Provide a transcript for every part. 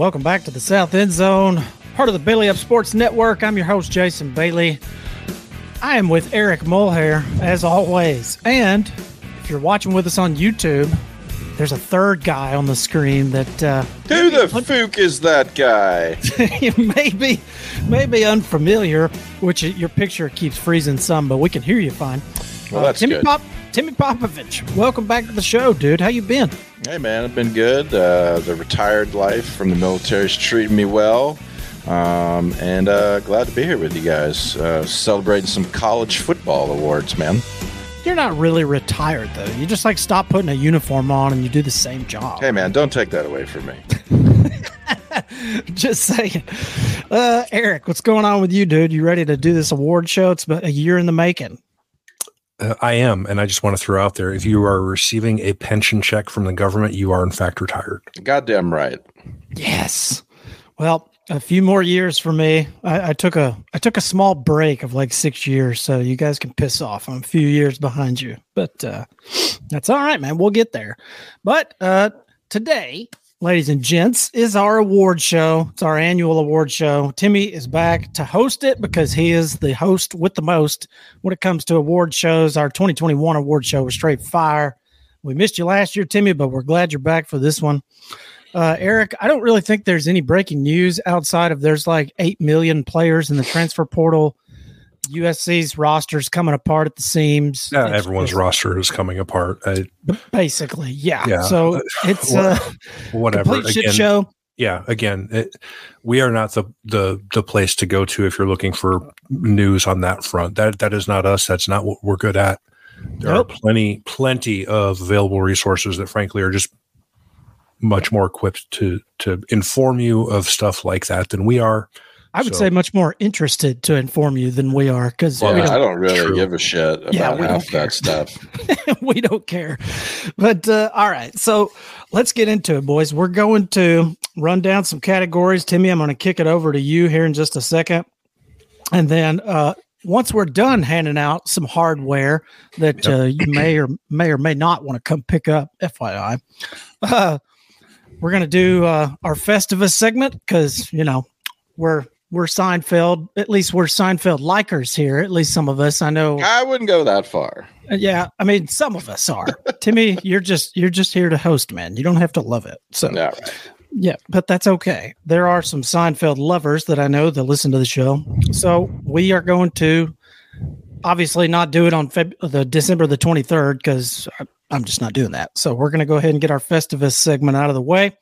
Welcome back to the South End Zone, part of the Belly Up Sports Network. I'm your host, Jason Bailey. I am with Eric Mulhair, as always. And if you're watching with us on YouTube, there's a third guy on the screen that uh, Who the fook is that guy? maybe maybe unfamiliar, which your picture keeps freezing some, but we can hear you fine. Well, that's Timmy good. Pop, Timmy Popovich, welcome back to the show, dude. How you been? Hey, man, I've been good. Uh, the retired life from the military's treating me well. Um, and uh, glad to be here with you guys, uh, celebrating some college football awards, man. You're not really retired though. You just like stop putting a uniform on and you do the same job. Hey, man, don't take that away from me. Just saying. Uh, Eric, what's going on with you, dude? You ready to do this award show? It's been a year in the making. Uh, I am, and I just want to throw out there: if you are receiving a pension check from the government, you are in fact retired. Goddamn right. Yes. Well, a few more years for me. I, I took a I took a small break of like six years, so you guys can piss off. I'm a few years behind you, but uh, that's all right, man. We'll get there. But uh, today, ladies and gents, is our award show. It's our annual award show. Timmy is back to host it because he is the host with the most when it comes to award shows. Our 2021 award show was straight fire. We missed you last year, Timmy, but we're glad you're back for this one. Uh, Eric, I don't really think there's any breaking news outside of there's like 8 million players in the transfer portal. USC's roster's coming apart at the seams. Yeah, It's everyone's just- roster is coming apart. Uh, Basically, yeah. Yeah. So it's Well, a whatever. complete shit Again, show. yeah. Again, it, we are not the, the the place to go to if you're looking for news on that front. That that is not us. That's not what we're good at. There Nope. are plenty plenty of available resources that, frankly, are just much more equipped to to inform you of stuff like that than we are. I would so- say much more interested to inform you than we are because Yeah, I don't, don't really True. give a shit about Yeah, half that stuff. we don't care. But uh, all right, so let's get into it, boys. We're going to run down some categories. Timmy, I'm going to kick it over to you here in just a second, and then uh, once we're done handing out some hardware that uh, you may or may or may not want to come pick up, FYI, uh, we're going to do uh, our Festivus segment because you know we're we're Seinfeld. At least we're Seinfeld likers here. At least some of us. I know. I wouldn't go that far. Uh, Yeah, I mean, some of us are. Timmy, you're just you're just here to host, man. You don't have to love it. So Yeah, right. yeah, but that's okay. There are some Seinfeld lovers that I know that listen to the show. So we are going to obviously not do it on Feb- the December the 23rd because I'm just not doing that. So we're going to go ahead and get our Festivus segment out of the way.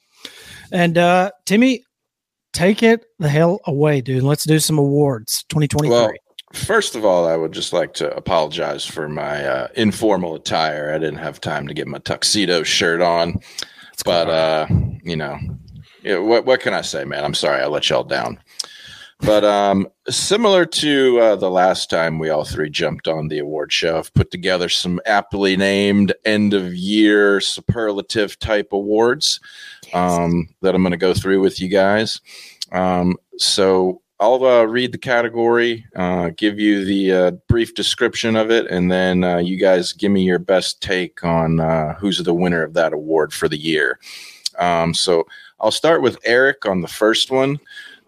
And uh Timmy, take it the hell away, dude. Let's do some awards 2023. Well, first of all, I would just like to apologize for my uh, informal attire. I didn't have time to get my tuxedo shirt on, but uh, you know, yeah, what what can I say, man? I'm sorry I let y'all down. But um, similar to uh, the last time we all three jumped on the award show, I've put together some aptly named end of year superlative type awards um, that I'm going to go through with you guys. Um, so I'll uh, read the category, uh, give you the uh, brief description of it, and then uh, you guys give me your best take on uh, who's the winner of that award for the year. Um, so I'll start with Eric on the first one.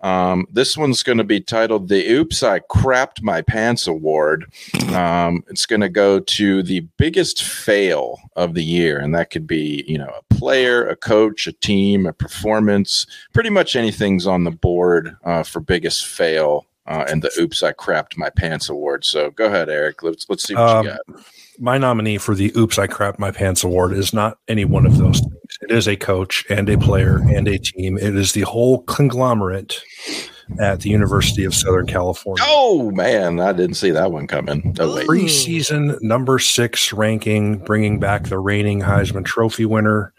Um, this one's going to be titled the Oops, I Crapped My Pants Award. Um, it's going to go to the biggest fail of the year. And that could be, you know, a player, a coach, a team, a performance. Pretty much anything's on the board uh, for biggest fail. Uh, and the Oops, I Crapped My Pants Award. So go ahead, Eric. Let's, let's see what Um, you got. my nominee for the Oops, I Crapped My Pants award is not any one of those things. It is a coach and a player and a team. It is the whole conglomerate at the University of Southern California. Oh, man. I didn't see that one coming. Oh, wait. Preseason number six ranking, bringing back the reigning Heisman Trophy winner.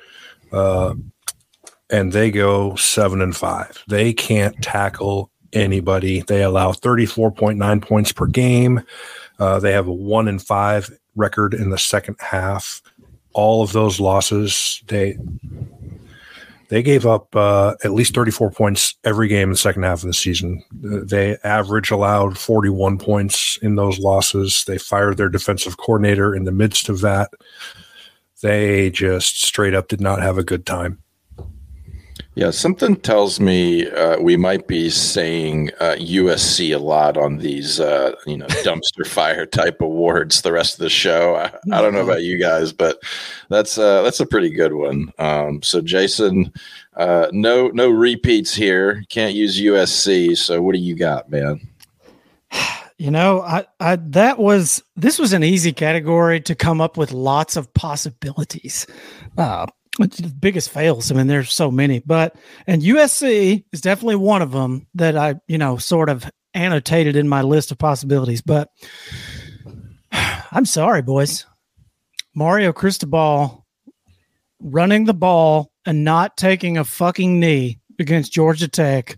Uh, and they go seven and five. They can't tackle anybody. They allow 34.9 points per game. Uh, they have a one and five record in the second half. All of those losses, they they gave up uh, at least 34 points every game in the second half of the season. Uh, They average allowed 41 points in those losses. They fired their defensive coordinator in the midst of that. They just straight up did not have a good time. Yeah, something tells me uh, we might be saying uh, USC a lot on these, uh, you know, dumpster fire type awards the rest of the show. I, I don't know about you guys, but that's uh, that's a pretty good one. Um, so, Jason, uh, no no repeats here. Can't use USC. So, what do you got, man? You know, I, I that was this was an easy category to come up with lots of possibilities. The biggest fails. I mean, there's so many, but and USC is definitely one of them that I, you know, sort of annotated in my list of possibilities. But I'm sorry, boys. Mario Cristobal running the ball and not taking a fucking knee against Georgia Tech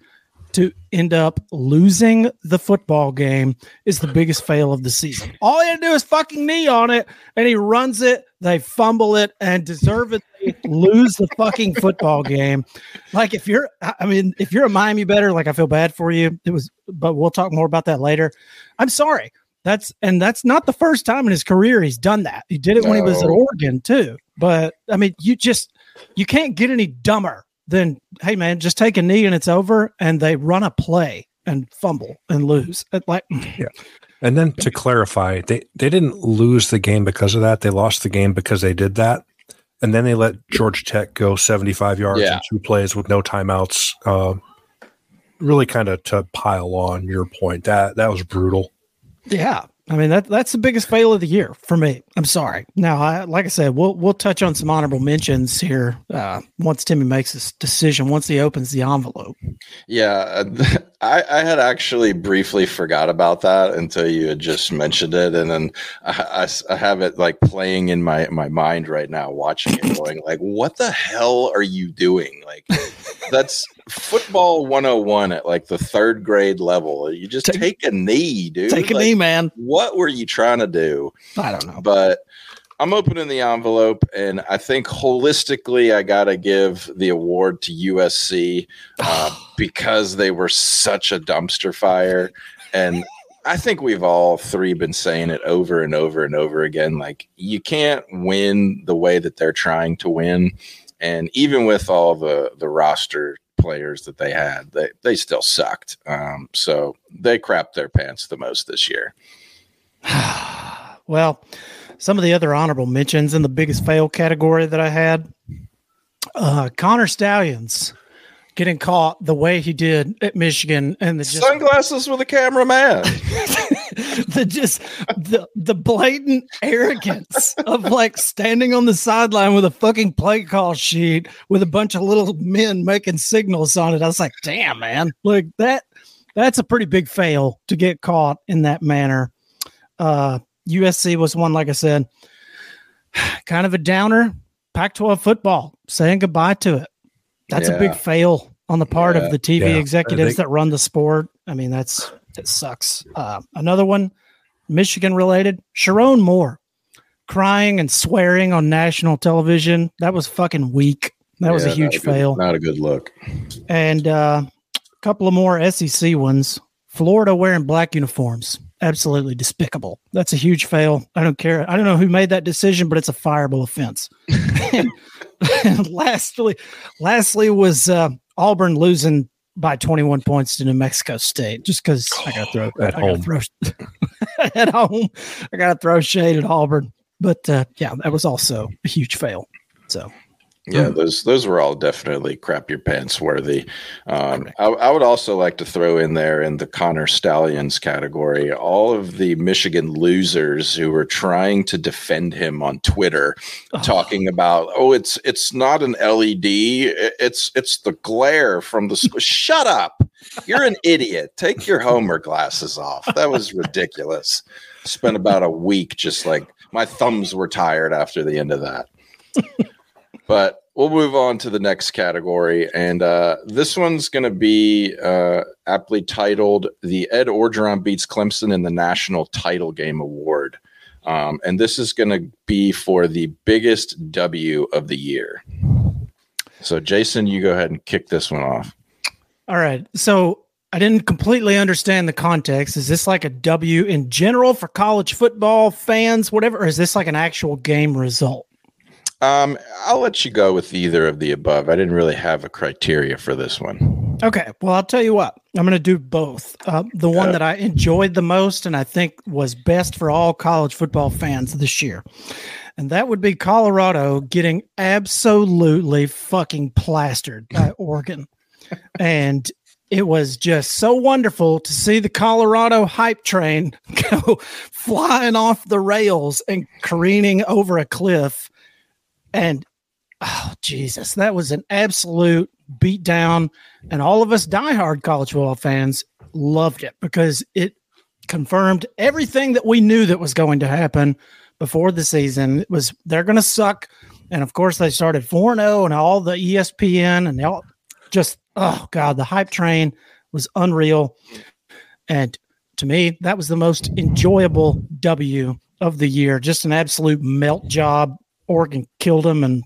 to end up losing the football game is the biggest fail of the season. All he had to do is fucking knee on it, and he runs it. They fumble it and deservedly lose the fucking football game. Like if you're, I mean, if you're a Miami bettor, like I feel bad for you. It was, but we'll talk more about that later. I'm sorry. That's and that's not the first time in his career he's done that. He did it no. when he was at Oregon too. But I mean, you just you can't get any dumber then hey man, just take a knee and it's over. And they run a play and fumble and lose. Like yeah. And then to clarify, they they didn't lose the game because of that. They lost the game because they did that. And then they let Georgia Tech go 75 yards yeah. in two plays with no timeouts. Uh, really kind of to pile on your point. That that was brutal. Yeah. I mean that that's the biggest fail of the year for me. I'm sorry. Now, I, like I said, we'll we'll touch on some honorable mentions here uh, once Timmy makes his decision. Once he opens the envelope. Yeah, I, I had actually briefly forgot about that until you had just mentioned it, and then I, I, I have it like playing in my my mind right now, watching it, going like, "What the hell are you doing?" Like, that's football 101 at like the third grade level. You just take, take a knee, dude. Take a like, knee, man. What were you trying to do? I don't know. But I'm opening the envelope, and I think holistically, I got to give the award to USC uh, because they were such a dumpster fire. And I think we've all three been saying it over and over and over again. Like, you can't win the way that they're trying to win. And even with all the, the roster players that they had, they, they still sucked. Um, so they crapped their pants the most this year. well, some of the other honorable mentions in the biggest fail category that I had uh, Connor Stalions getting caught the way he did at Michigan and the just, sunglasses with a cameraman. the just the the blatant arrogance of like standing on the sideline with a fucking play call sheet with a bunch of little men making signals on it. I was like, damn man, like that that's a pretty big fail to get caught in that manner. Uh USC was one, like I said, kind of a downer. Pac 12 football, saying goodbye to it. That's yeah. a big fail on the part yeah. of the TV yeah. executives that run the sport. I mean, that's it sucks. Uh, another one, Michigan related, Sherrone Moore crying and swearing on national television. That was fucking weak. That was a huge not a good, fail. Not a good look. And uh, a couple of more SEC ones. Florida wearing black uniforms absolutely despicable. That's a huge fail. I don't care. I don't know who made that decision, but it's a fireable offense. and, and lastly, lastly was uh, Auburn losing by 21 points to New Mexico State just because I got to throw at I home. Throw, at home, I got to throw shade at Auburn. But uh, yeah, that was also a huge fail. So yeah, mm. those those were all definitely crap your pants worthy. Um, I, I, would also like to throw in there in the Connor Stalions category all of the Michigan losers who were trying to defend him on Twitter, oh. talking about oh it's it's not an LED, it's it's the glare from the shut up, you're an idiot. Take your Homer glasses off. That was ridiculous. Spent about a week just like my thumbs were tired after the end of that. But we'll move on to the next category. And uh, this one's going to be uh, aptly titled The Ed Orgeron Beats Clemson in the National Title Game Award. Um, and this is going to be for the biggest W of the year. So, Jason, you go ahead and kick this one off. All right. So, I didn't completely understand the context. Is this like a W in general for college football fans, whatever? Or is this like an actual game result? Um, I'll let you go with either of the above. I didn't really have a criteria for this one. Okay. Well, I'll tell you what. I'm going to do both. Uh, the one that I enjoyed the most and I think was best for all college football fans this year. And that would be Colorado getting absolutely fucking plastered by Oregon. and it was just so wonderful to see the Colorado hype train go flying off the rails and careening over a cliff. And oh, Jesus, that was an absolute beatdown. And all of us diehard college football fans loved it because it confirmed everything that we knew that was going to happen before the season. It was they're going to suck. And of course, they started 4 0 and all the ESPN and all just oh god, the hype train was unreal. And to me, that was the most enjoyable W of the year. Just an absolute melt job. Oregon killed him, and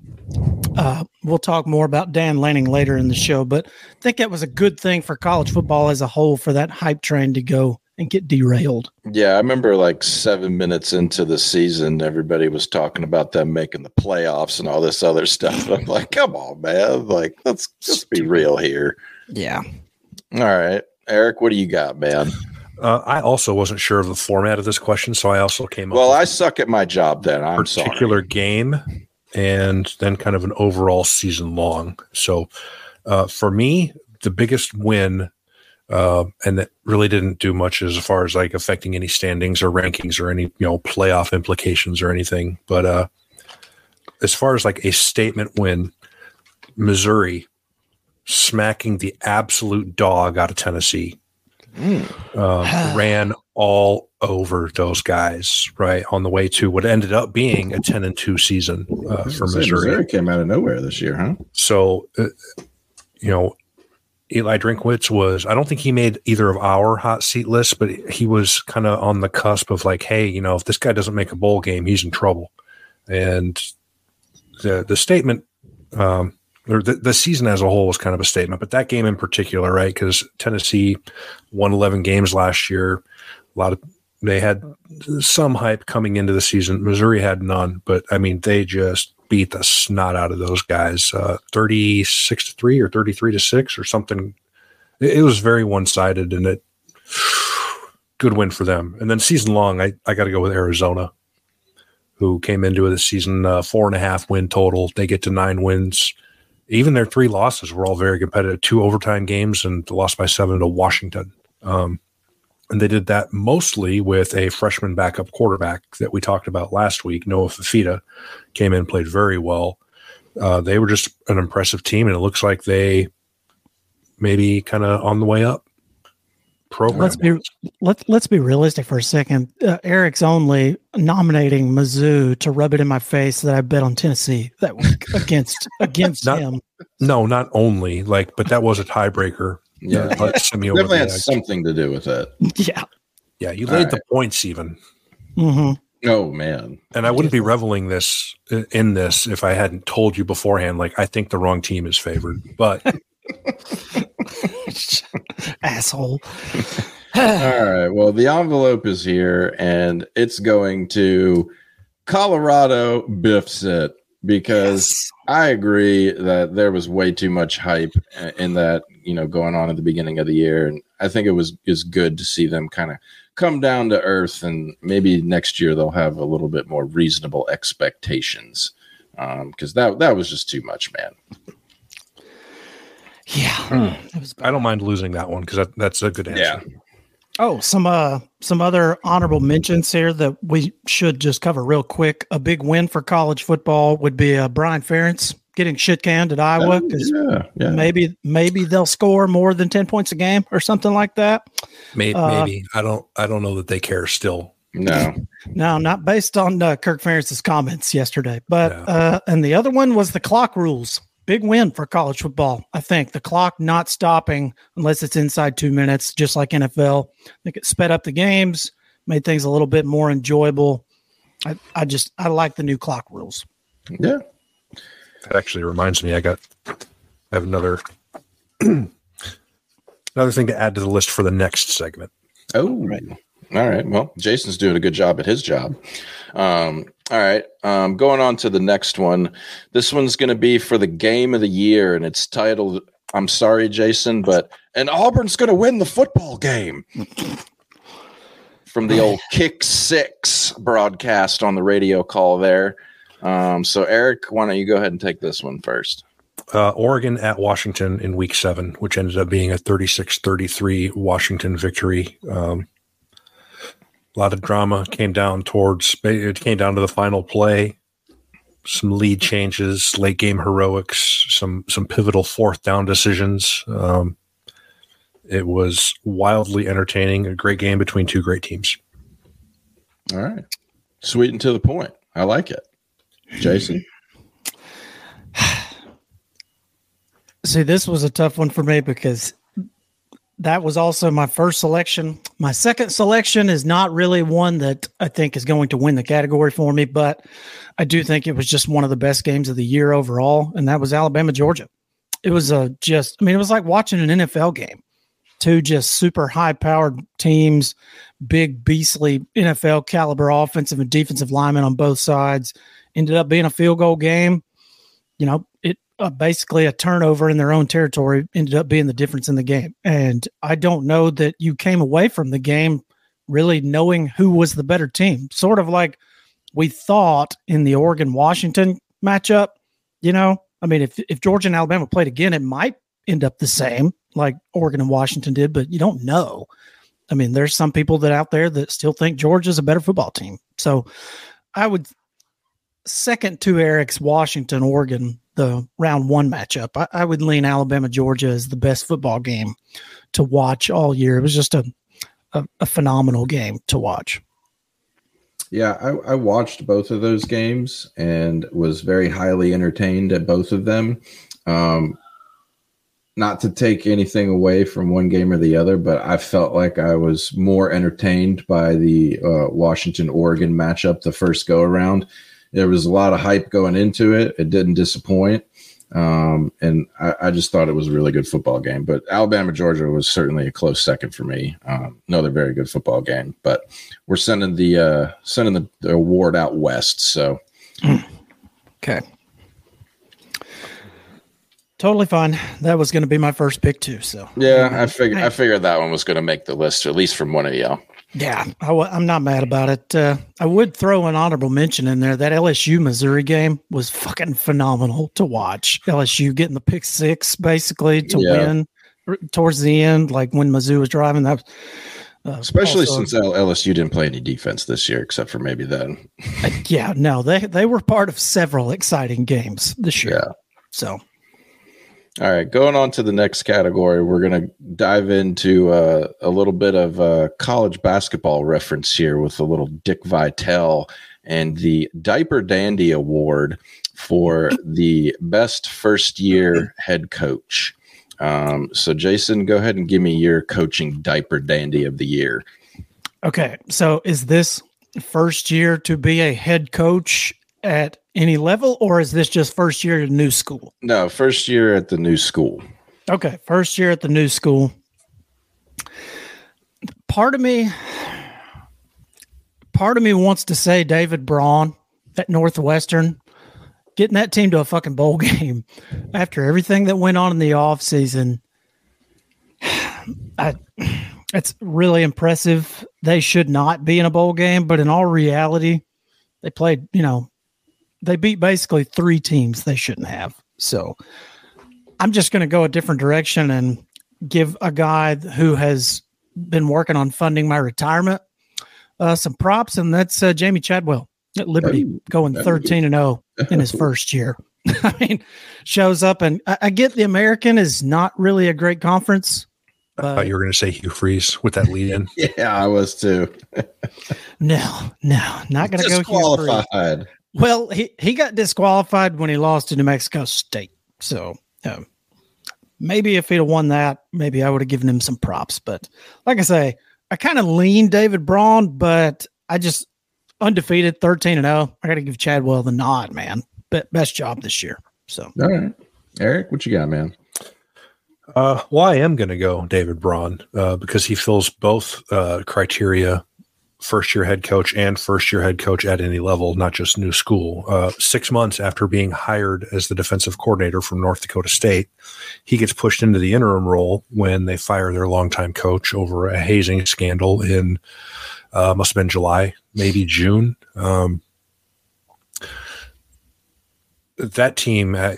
uh, we'll talk more about Dan Lanning later in the show. But I think that was a good thing for college football as a whole for that hype train to go and get derailed. Yeah, I remember like seven minutes into the season, everybody was talking about them making the playoffs and all this other stuff. I'm like, come on, man! Like, let's just be real here. Yeah. All right, Eric, what do you got, man? Uh, I also wasn't sure of the format of this question, so I also came Well, up Well, I suck at my job. Then I'm a sorry. particular game and then kind of an overall season long. So uh, for me, the biggest win, uh, and that really didn't do much as far as like affecting any standings or rankings or any you know playoff implications or anything. But uh, as far as like a statement win, Missouri smacking the absolute dog out of Tennessee uh, ran all over those guys right on the way to what ended up being a 10 and 2 season uh, for Say, Missouri. came out of nowhere this year, huh? So, uh, you know, Eli Drinkwitz was, I don't think he made either of our hot seat lists, but he was kind of on the cusp of like, hey, you know, if this guy doesn't make a bowl game, he's in trouble. And the, the statement, um, or the, the season as a whole was kind of a statement, but that game in particular, right? Because Tennessee won 11 games last year. A lot of, they had some hype coming into the season. Missouri had none, but I mean, they just beat the snot out of those guys, uh, 36 to 3 or 33 to 6 or something. It, it was very one sided and it, good win for them. And then season long, I, I got to go with Arizona, who came into the season uh, four and a half win total. They get to nine wins. Even their three losses were all very competitive two overtime games and lost by seven to Washington. Um, and they did that mostly with a freshman backup quarterback that we talked about last week, Noah Fifita, came in, played very well. Uh, they were just an impressive team, and it looks like they maybe kind of on the way up. Program. Let's be let's let's be realistic for a second. Uh, Eric's only nominating Mizzou to rub it in my face that I bet on Tennessee that week against against Not- him. no, not only like, but that was a tiebreaker. Yeah, that let send me over Definitely had edge. something to do with it. Yeah. Yeah, you All laid right. the points even. hmm Oh man, And I wouldn't be reveling this in this if I hadn't told you beforehand. Like I think the wrong team is favored, but Asshole. All right. Well, the envelope is here, and it's going to Colorado biffs it because Yes. I agree that there was way too much hype in that you know going on at the beginning of the year, and I think it was is good to see them kind of come down to earth, and maybe next year they'll have a little bit more reasonable expectations um, because that that was just too much, man. Yeah. It was I don't mind losing that one because that, that's a good answer. Yeah. Oh, some uh some other honorable mentions here that we should just cover real quick. A big win for college football would be uh, Brian Ferentz getting shit canned at Iowa because yeah, yeah. maybe maybe they'll score more than ten points a game or something like that. Maybe, Uh, maybe I don't. I don't know that they care still. No, No, not based on uh, Kirk Ferentz's comments yesterday. But Yeah. uh, and the other one was the clock rules. Big win for college football. I think the clock not stopping unless it's inside two minutes, just like NFL. I think it sped up the games, made things a little bit more enjoyable. I, I just I like the new clock rules. yeah. That actually reminds me. I got. I have another. another thing to add to the list for the next segment. Oh, All right. Well, Jason's doing a good job at his job. Um, all right. Um, going on to the next one. This one's going to be for the game of the year, and it's titled I'm sorry, Jason, but and Auburn's going to win the football game. From the old Kick Six broadcast on the radio call there. Um, so, Eric, why don't you go ahead and take this one first? Uh, Oregon at Washington in week seven, which ended up being a 36 33 Washington victory. Um, a lot of drama came down towards it came down to the final play. Some lead changes late game heroics some some pivotal fourth down decisions. Um, it was wildly entertaining a great game between two great teams. All right. Sweet and to the point. I like it. Jason? See this was a tough one for me because that was also my first selection. My second selection is not really one that I think is going to win the category for me, but I do think it was just one of the best games of the year overall, and that was Alabama Georgia. It was a just, I mean, it was like watching an NFL game. Two just super high powered teams, big beastly NFL caliber offensive and defensive linemen on both sides. Ended up being a field goal game. You know, uh, basically a turnover in their own territory ended up being the difference in the game. And I don't know that you came away from the game really knowing who was the better team. Sort of like we thought in the Oregon Washington matchup, you know, I mean, if, if Georgia and Alabama played again, it might end up the same like Oregon and Washington did, but you don't know. I mean, there's some people that out there that still think Georgia's a better football team. So I would second to Eric's Washington, Oregon the round one matchup. I, I, would lean Alabama Georgia as the best football game to watch all year. It was just a a, a phenomenal game to watch. Yeah, I, I, watched both of those games and was very highly entertained at both of them. Um, not to take anything away from one game or the other, but I felt like I was more entertained by the uh, Washington Oregon matchup the first go around there was a lot of hype going into it. It didn't disappoint. Um, and I, I, just thought it was a really good football game. But Alabama Georgia was certainly a close second for me. Um, another very good football game. But we're sending the uh, sending the, the award out west. So okay, totally fine. That was going to be my first pick too. So yeah, I figured I figured that one was going to make the list, at least from one of y'all. Yeah, i w- I'm not mad about it. Uh, I would throw an honorable mention in there. That LSU Missouri game was fucking phenomenal to watch. LSU getting the pick six basically to yeah. win towards the end, like when Mizzou was driving. That, uh, especially also, since LSU didn't play any defense this year, except for maybe then. yeah, no, they they were part of several exciting games this year. Yeah. So all right, going on to the next category, we're going to dive into uh, a little bit of uh, college basketball reference here with a little Dick Vitale and the Diaper Dandy Award for the best first year head coach. Um, so, Jason, go ahead and give me your coaching Diaper Dandy of the year. Okay, so is this first year to be a head coach at any level, or is this just first year at a new school? No, first year at the new school. Okay, first year at the new school. Part of me, part of me wants to say David Braun at Northwestern, getting that team to a fucking bowl game after everything that went on in the off season. I, it's really impressive. They should not be in a bowl game, but in all reality, they played, you know, they beat basically three teams they shouldn't have. So I'm just going to go a different direction and give a guy who has been working on funding my retirement uh, some props, and that's uh, Jamey Chadwell at Liberty going 13 and 0 in his first year. I mean, shows up, and I, I, get the American is not really a great conference. I thought you were going to say Hugh Freeze with that lead in. yeah, I was too. no, no, not going to go qualified. Well, he, he got disqualified when he lost to New Mexico State. So um, maybe if he'd have won that, maybe I would have given him some props. But like I say, I kind of lean David Braun, but I just undefeated 13 and 0. I got to give Chadwell the nod, man. But best job this year. So, all right. Eric, what you got, man? Uh, well, I am going to go David Braun uh, because he fills both uh, criteria first year head coach and first year head coach at any level, not just new school. Uh, six months after being hired as the defensive coordinator from North Dakota State, he gets pushed into the interim role when they fire their longtime coach over a hazing scandal in uh, must have been July, maybe June. Um, that team, I,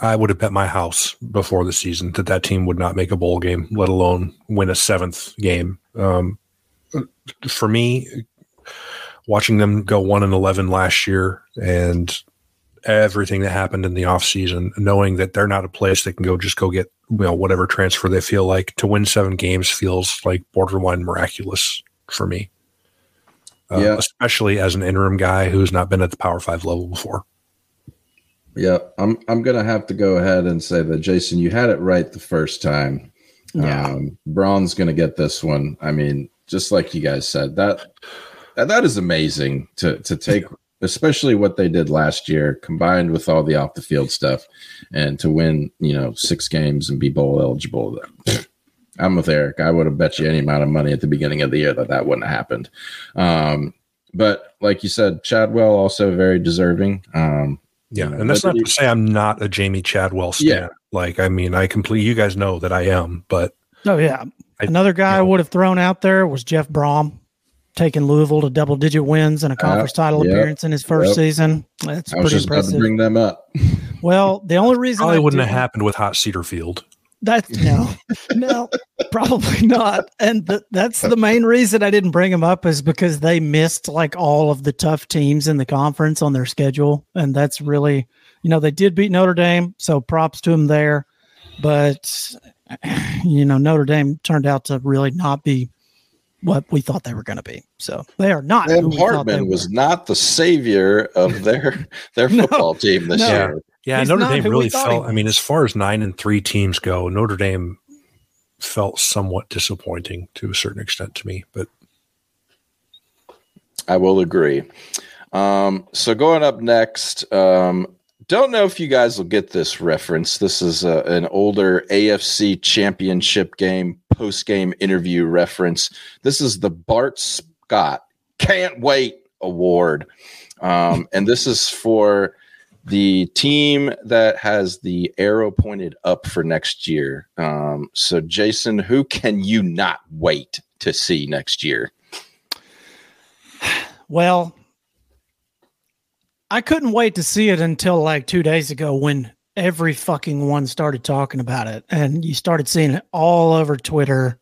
I would have bet my house before the season that that team would not make a bowl game, let alone win a seventh game. Um, for me, watching them go one and eleven last year, and everything that happened in the offseason, knowing that they're not a place that can go just go get you know whatever transfer they feel like to win seven games feels like borderline miraculous for me. Uh, yeah. especially as an interim guy who's not been at the Power Five level before. Yeah, I'm I'm gonna have to go ahead and say that Jason, you had it right the first time. Yeah, um, Braun's gonna get this one. I mean, just like you guys said, that that is amazing to to take, especially what they did last year, combined with all the off the field stuff, and to win, you know, six games and be bowl eligible. I'm with Eric. I would have bet you any amount of money at the beginning of the year that that wouldn't have happened. Um, but like you said, Chadwell also very deserving. Um, yeah, you know, and that's not to say I'm not a Jamey Chadwell stan. Yeah. Like, I mean, I complete. You guys know that I am, but oh yeah, I, Another guy you know, I would have thrown out there was Jeff Brohm, taking Louisville to double digit wins and a conference uh, title yep, appearance in his first yep. season. That's I was just impressive. about to bring them up. well, the only reason probably I wouldn't have happened with Hot Cedar Field. That's no, no, probably not. And the, that's the main reason I didn't bring them up is because they missed like all of the tough teams in the conference on their schedule, and that's really, you know, they did beat Notre Dame, so props to them there. But you know, Notre Dame turned out to really not be what we thought they were going to be. So they are not. Sam Hartman was not the savior of their their football no, team this no. year. Yeah, He's Notre Dame really felt. I mean, as far as nine and three teams go, Notre Dame felt somewhat disappointing to a certain extent to me, but I will agree. Um, so going up next, um, don't know if you guys will get this reference. This is a, an older AFC championship game post game interview reference. This is the Bart Scott Can't Wait Award. Um, and this is for the team that has the arrow pointed up for next year. Um, so, Jason, who can you not wait to see next year? Well, I couldn't wait to see it until like two days ago when every fucking one started talking about it and you started seeing it all over Twitter.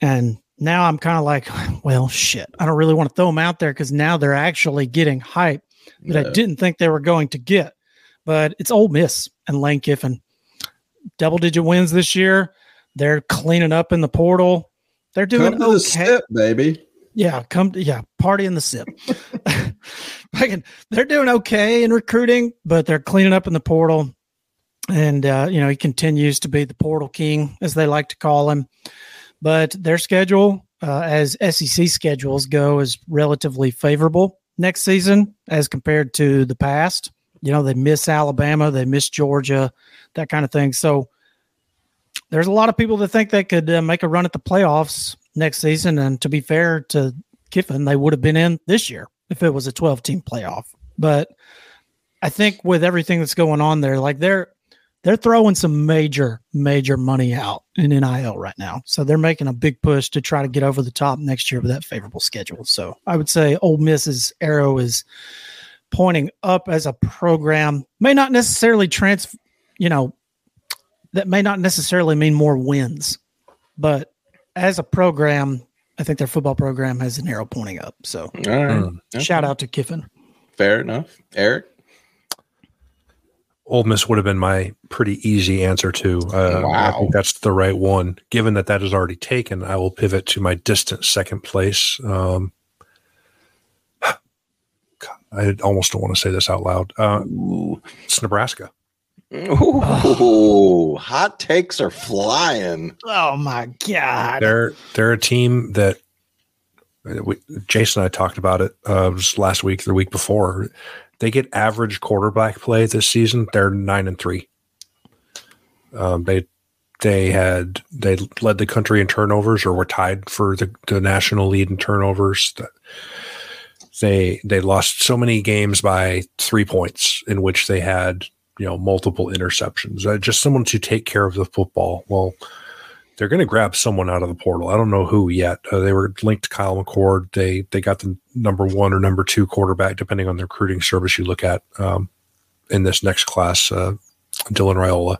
And now I'm kind of like, well, shit. I don't really want to throw them out there because now they're actually getting hype that yeah. I didn't think they were going to get. But it's Ole Miss and Lane Kiffin. Double digit wins this year. They're cleaning up in the portal. They're doing okay. The baby. Yeah, come to, yeah, party in the sip. they're doing okay in recruiting, but they're cleaning up in the portal. And uh, you know, he continues to be the portal king, as they like to call him. But their schedule, uh, as SEC schedules go, is relatively favorable next season as compared to the past. You know, they miss Alabama, they miss Georgia, that kind of thing. So there's a lot of people that think they could uh, make a run at the playoffs next season. And to be fair to Kiffin, they would have been in this year if it was a 12 team playoff. But I think with everything that's going on there, like they're they're throwing some major major money out in NIL right now. So they're making a big push to try to get over the top next year with that favorable schedule. So I would say Ole Miss's arrow is pointing up as a program. May not necessarily trans, you know, that may not necessarily mean more wins, but as a program, I think their football program has an arrow pointing up. So, mm. shout out to Kiffin. Fair enough, Eric. Ole Miss would have been my pretty easy answer to. Uh, wow. I think that's the right one. Given that that is already taken, I will pivot to my distant second place. Um, I almost don't want to say this out loud. Uh, it's Nebraska. Ooh, hot takes are flying. Oh my god! They're they're a team that we, Jason and I talked about it uh, just last week, the week before. They get average quarterback play this season. They're nine and three. Um, they they had they led the country in turnovers or were tied for the, the national lead in turnovers. They they lost so many games by three points in which they had you know multiple interceptions. Uh, just someone to take care of the football. Well, they're going to grab someone out of the portal. I don't know who yet. Uh, they were linked to Kyle McCord. They they got the number one or number two quarterback, depending on the recruiting service you look at. Um, in this next class, uh, Dylan Raiola.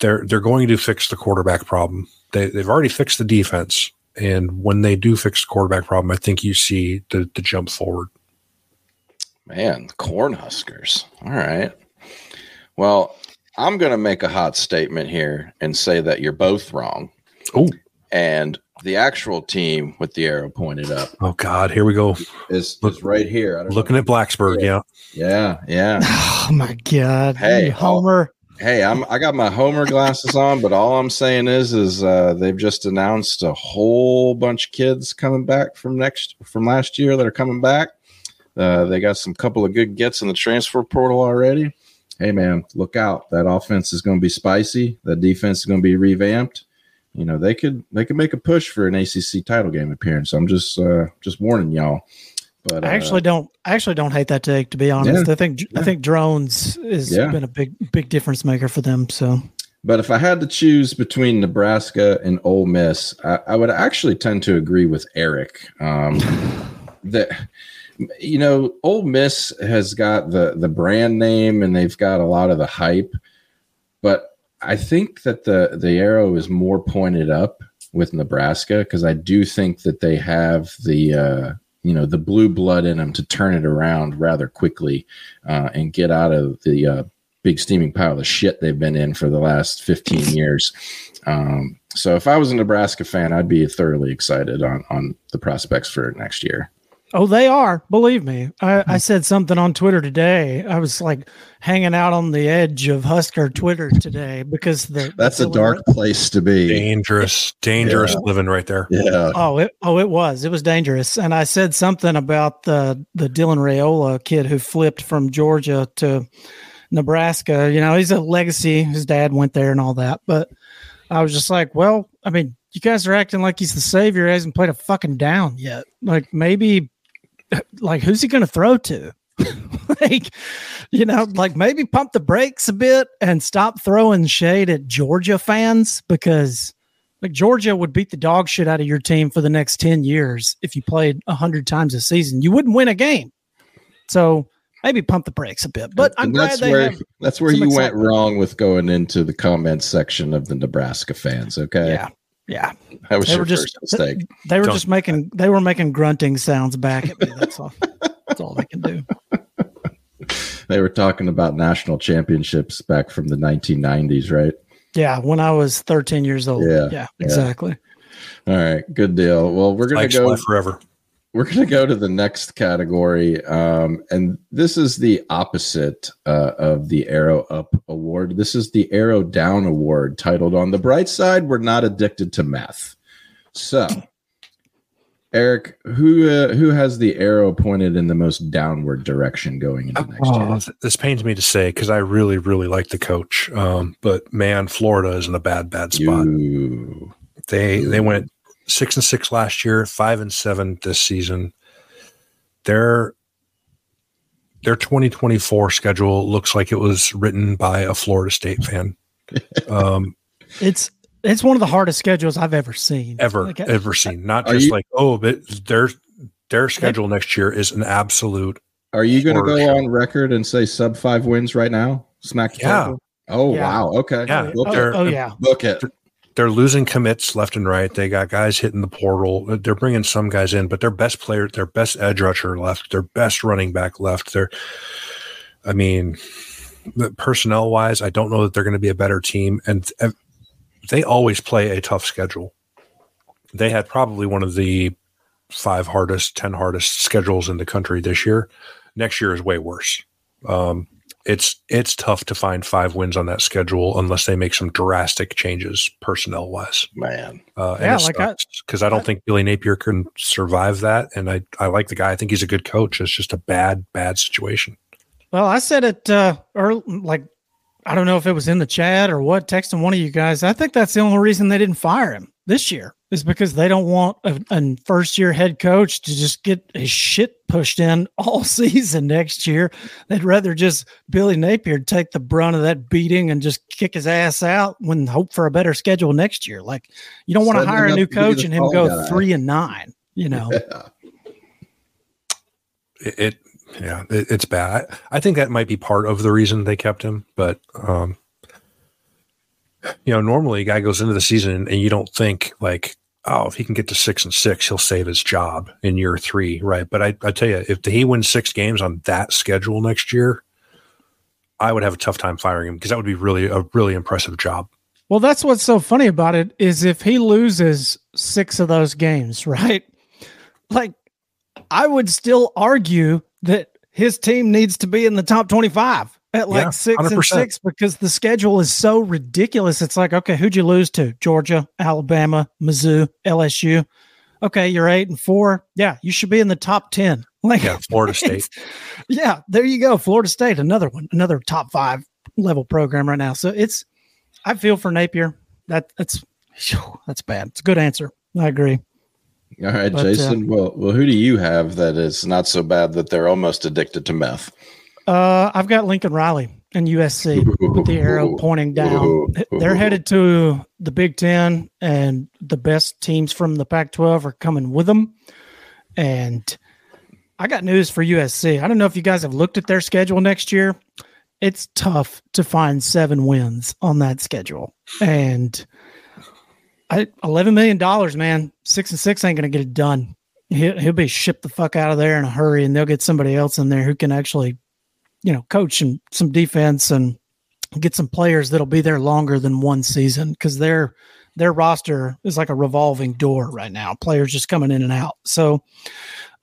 They're they're going to fix the quarterback problem. They they've already fixed the defense, and when they do fix the quarterback problem, I think you see the the jump forward. Man, the Cornhuskers. All right. Well, I'm going to make a hot statement here and say that you're both wrong. Oh. And the actual team with the arrow pointed up. Oh God, here we go. Is, Look, is right here. Looking at Blacksburg, yeah. Yeah, yeah. Oh my God. Hey, Homer. Hey, I'm I got my Homer glasses on, but all I'm saying is is uh, they've just announced a whole bunch of kids coming back from next from last year that are coming back. Uh, they got some couple of good gets in the transfer portal already. Hey man, look out! That offense is going to be spicy. That defense is going to be revamped you know they could they could make a push for an ACC title game appearance. I'm just uh, just warning y'all. But I actually uh, don't I actually don't hate that take to be honest. Yeah, I think yeah. I think drones has yeah. been a big big difference maker for them. So but if I had to choose between Nebraska and Ole Miss, I, I would actually tend to agree with Eric. Um, that you know, Ole Miss has got the the brand name and they've got a lot of the hype, but I think that the the arrow is more pointed up with Nebraska because I do think that they have the uh, you know the blue blood in them to turn it around rather quickly uh, and get out of the uh, big steaming pile of shit they've been in for the last 15 years. Um, so if I was a Nebraska fan, I'd be thoroughly excited on on the prospects for next year. Oh, they are. Believe me. I, I, hmm. said something on Twitter today. I was like hanging out on the edge of Husker Twitter today because the that's a dark place to be. Dangerous, dangerous yeah. living right there. Yeah. Oh, it oh it was. It was dangerous. And I said something about the the Dylan Raiola kid who flipped from Georgia to Nebraska. You know, he's a legacy. His dad went there and all that. But I was just like, well, I mean, you guys are acting like he's the savior. He hasn't played a fucking down yet. Like maybe like who's he going to throw to? like, you know, like maybe pump the brakes a bit and stop throwing shade at Georgia fans because like Georgia would beat the dog shit out of your team for the next 10 years if you played 100 times a season. You wouldn't win a game. So maybe pump the brakes a bit. But I'm that's glad where, that's where you excitement. went wrong with going into the comments section of the Nebraska fans. Okay. Yeah. Yeah, that was they your just, first mistake. They were Don't. just making they were making grunting sounds back at me. That's all. that's all they can do. They were talking about national championships back from the 1990s, right? Yeah, when I was 13 years old. Yeah, yeah, exactly. All right, good deal. Well, we're gonna go forever we're going to go to the next category. Um, and this is the opposite uh, of the Arrow Up Award. This is the Arrow Down Award titled On the Bright Side, We're Not Addicted to Meth. So, Eric, who uh, who has the arrow pointed in the most downward direction going into next oh, year? This pains me to say because I really, really like the coach. Um, but man, Florida is in a bad, bad spot. You. They they went six and six last year, five and seven this season. Their their 2024 schedule looks like it was written by a Florida State fan. Um, it's it's one of the hardest schedules I've ever seen. Ever like, ever seen. Not just you, like oh, but their their schedule next year is an absolute. Are you going to go show. on record and say sub five wins right now? Smack. Yeah. Oh yeah. wow. Okay. Yeah. Oh, oh, yeah. Book it they're losing commits left and right. They got guys hitting the portal. They're bringing some guys in, but their best player, their best edge rusher left, their best running back left. They're, I mean, personnel wise, I don't know that they're going to be a better team. And they always play a tough schedule. They had probably one of the five hardest, 10 hardest schedules in the country this year. Next year is way worse. Um, it's it's tough to find five wins on that schedule unless they make some drastic changes personnel wise. Man, uh, yeah, like because I, I, don't I, think Billy Napier can survive that, and I I like the guy. I think he's a good coach. It's just a bad bad situation. Well, I said it uh, early, like I don't know if it was in the chat or what, texting one of you guys. I think that's the only reason they didn't fire him this year is because they don't want a, a first year head coach to just get his shit pushed in all season next year. They'd rather just Billy Napier take the brunt of that beating and just kick his ass out when hope for a better schedule next year. Like you don't want to hire a new coach and him go guy. three and nine, you know. Yeah. It, it yeah, it, it's bad. I, I, think that might be part of the reason they kept him, but um, you know, normally a guy goes into the season and you don't think like, oh, if he can get to six and six, he'll save his job in year three, right? But I, I tell you, if he wins six games on that schedule next year, I would have a tough time firing him because that would be really a really impressive job. Well, that's what's so funny about it is if he loses six of those games, right? Like, I would still argue that his team needs to be in the top 25 at like yeah, 6 100%. and 6 because the schedule is so ridiculous. It's like, okay, who'd you lose to? Georgia, Alabama, Mizzou, LSU. Okay, you're 8 and 4. Yeah, you should be in the top 10. Like Yeah, Florida State. yeah, there you go. Florida State, another one, another top 5 level program right now. So it's I feel for Napier. That that's that's bad. It's a good answer. I agree. All right, but, Jason. Uh, well, well, who do you have that is not so bad that they're almost addicted to meth? Uh, I've got Lincoln Riley and USC with the arrow pointing down. They're headed to the Big Ten, and the best teams from the Pac-12 are coming with them. And I got news for USC. I don't know if you guys have looked at their schedule next year. It's tough to find seven wins on that schedule, and I, eleven million dollars, man. Six and six ain't gonna get it done. He'll, he'll be shipped the fuck out of there in a hurry, and they'll get somebody else in there who can actually, you know, coach and some defense and get some players that'll be there longer than one season because their their roster is like a revolving door right now. Players just coming in and out. So,